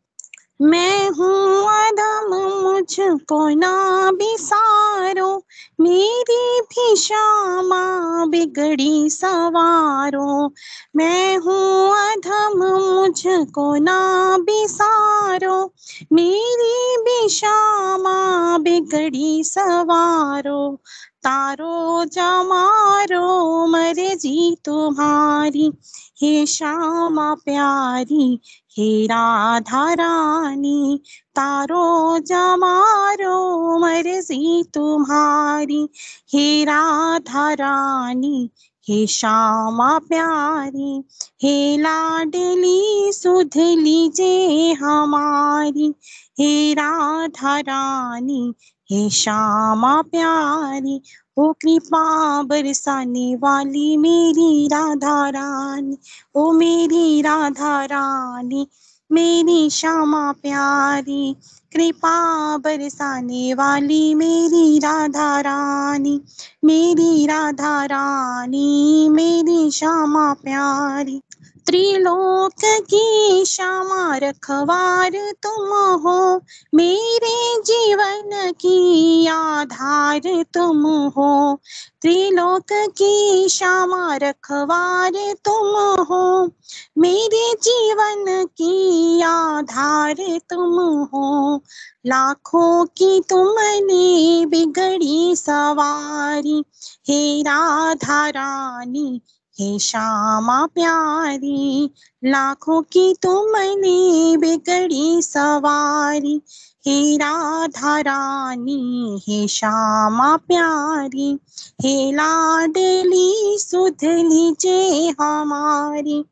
मैं हूँ अधम, मुझको ना बिसारो। मेरी भी श्यामा बिगड़ी सवारो। मैं हूँ अधम, मुझको ना बिसारो। मेरी भी श्यामा बिगड़ी सवारो। तारो जमारो, मरे जी तुम्हारी। हे श्यामा प्यारी, हे राधा रानी, तारो जमारो, मर्ज़ी तुम्हारी। हे राधा रानी, हे श्यामा प्यारी, हे लाडली सुध लीजे हमारी। हे राधा रानी, हे श्यामा प्यारी ओ कृपा बरसाने वाली मेरी राधा रानी, ओ मेरी राधा रानी, मेरी श्यामा प्यारी, कृपा बरसाने वाली मेरी राधा रानी, मेरी राधा रानी, मेरी श्यामा प्यारी। त्रिलोक की श्यामा रखवार तुम हो। मेरे जीवन की आधार तुम हो। त्रिलोक की श्यामा रखवार तुम हो। मेरे जीवन की आधार तुम हो। लाखों की तुमने बिगड़ी सवारी। हे राधा रानी हे श्यामा प्यारी, लाखों की तुमने बिगड़ी सवारी। हे राधा रानी, हे श्यामा प्यारी, हे लाडली सुध लीजे हमारी।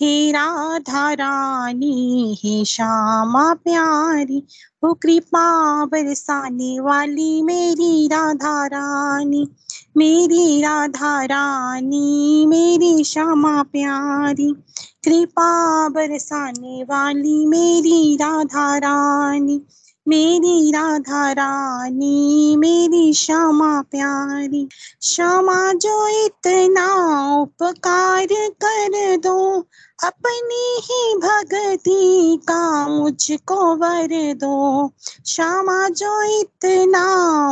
हे राधा रानी, हे श्यामा प्यारी वो कृपा बरसाने वाली मेरी राधा रानी। मेरी राधा रानी मेरी श्यामा प्यारी कृपा बरसाने वाली मेरी राधा रानी। मेरी राधा रानी, मेरी श्यामा प्यारी, श्यामा जो इतना उपकार कर दो, अपनी ही भक्ति का मुझको वर दो। श्यामा जो इतना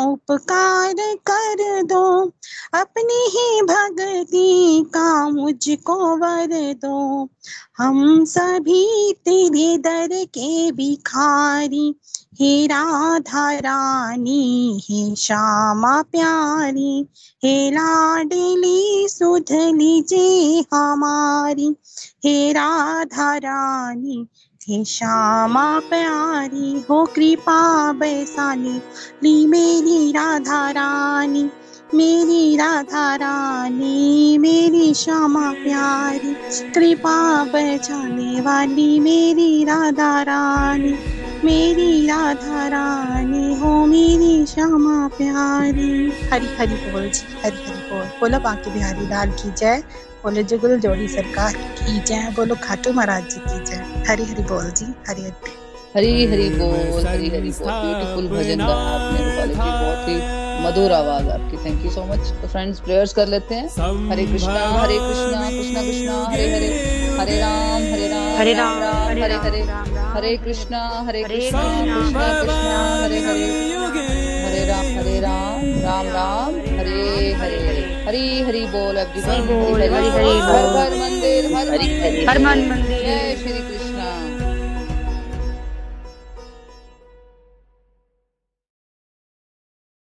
उपकार कर दो, अपनी ही भक्ति का मुझको वर दो। हम सभी तेरे दर के भिखारी हे राधा रानी, हे श्यामा प्यारी, हे लाडली सुध लीजे हमारी, हे राधा रानी, हे श्यामा प्यारी, हो कृपा बैसाली ली मेरी राधा रानी। मेरी राधा रानी मेरी श्यामा प्यारी कृपा बचाने वाली मेरी राधा रानी मेरी राधा रानी हो मेरी श्यामा प्यारी। हरी हरी बोल जी हरी हरी बोल। बोलो बाकी बिहारी लाल की जय बोलो जुगल जोड़ी सरकार की जय बोलो खाटू महाराज जी की जय। हरी हरी बोल जी हरी हरी। हरी हरी बोल हरी हरी बोल। ब्यूटीफुल भजन गाया आपने रूपाली जी बहुत ही मधुर आवाज़ आपकी। थैंक यू सो मच तो फ्रेंड्स प्रेयर्स कर लेते हैं। हरे कृष्णा हरे कृष्णा कृष्णा कृष्णा हरे हरे हरे राम हरे राम हरे राम हरे हरे हरे कृष्णा हरे कृष्णा कृष्णा कृष्णा हरे हरे हरे राम हरे राम राम राम हरे हरे हरी हरी बोल बोल, हरी हरी हर हर मंदिर हर हरी मन मंदिर जय श्री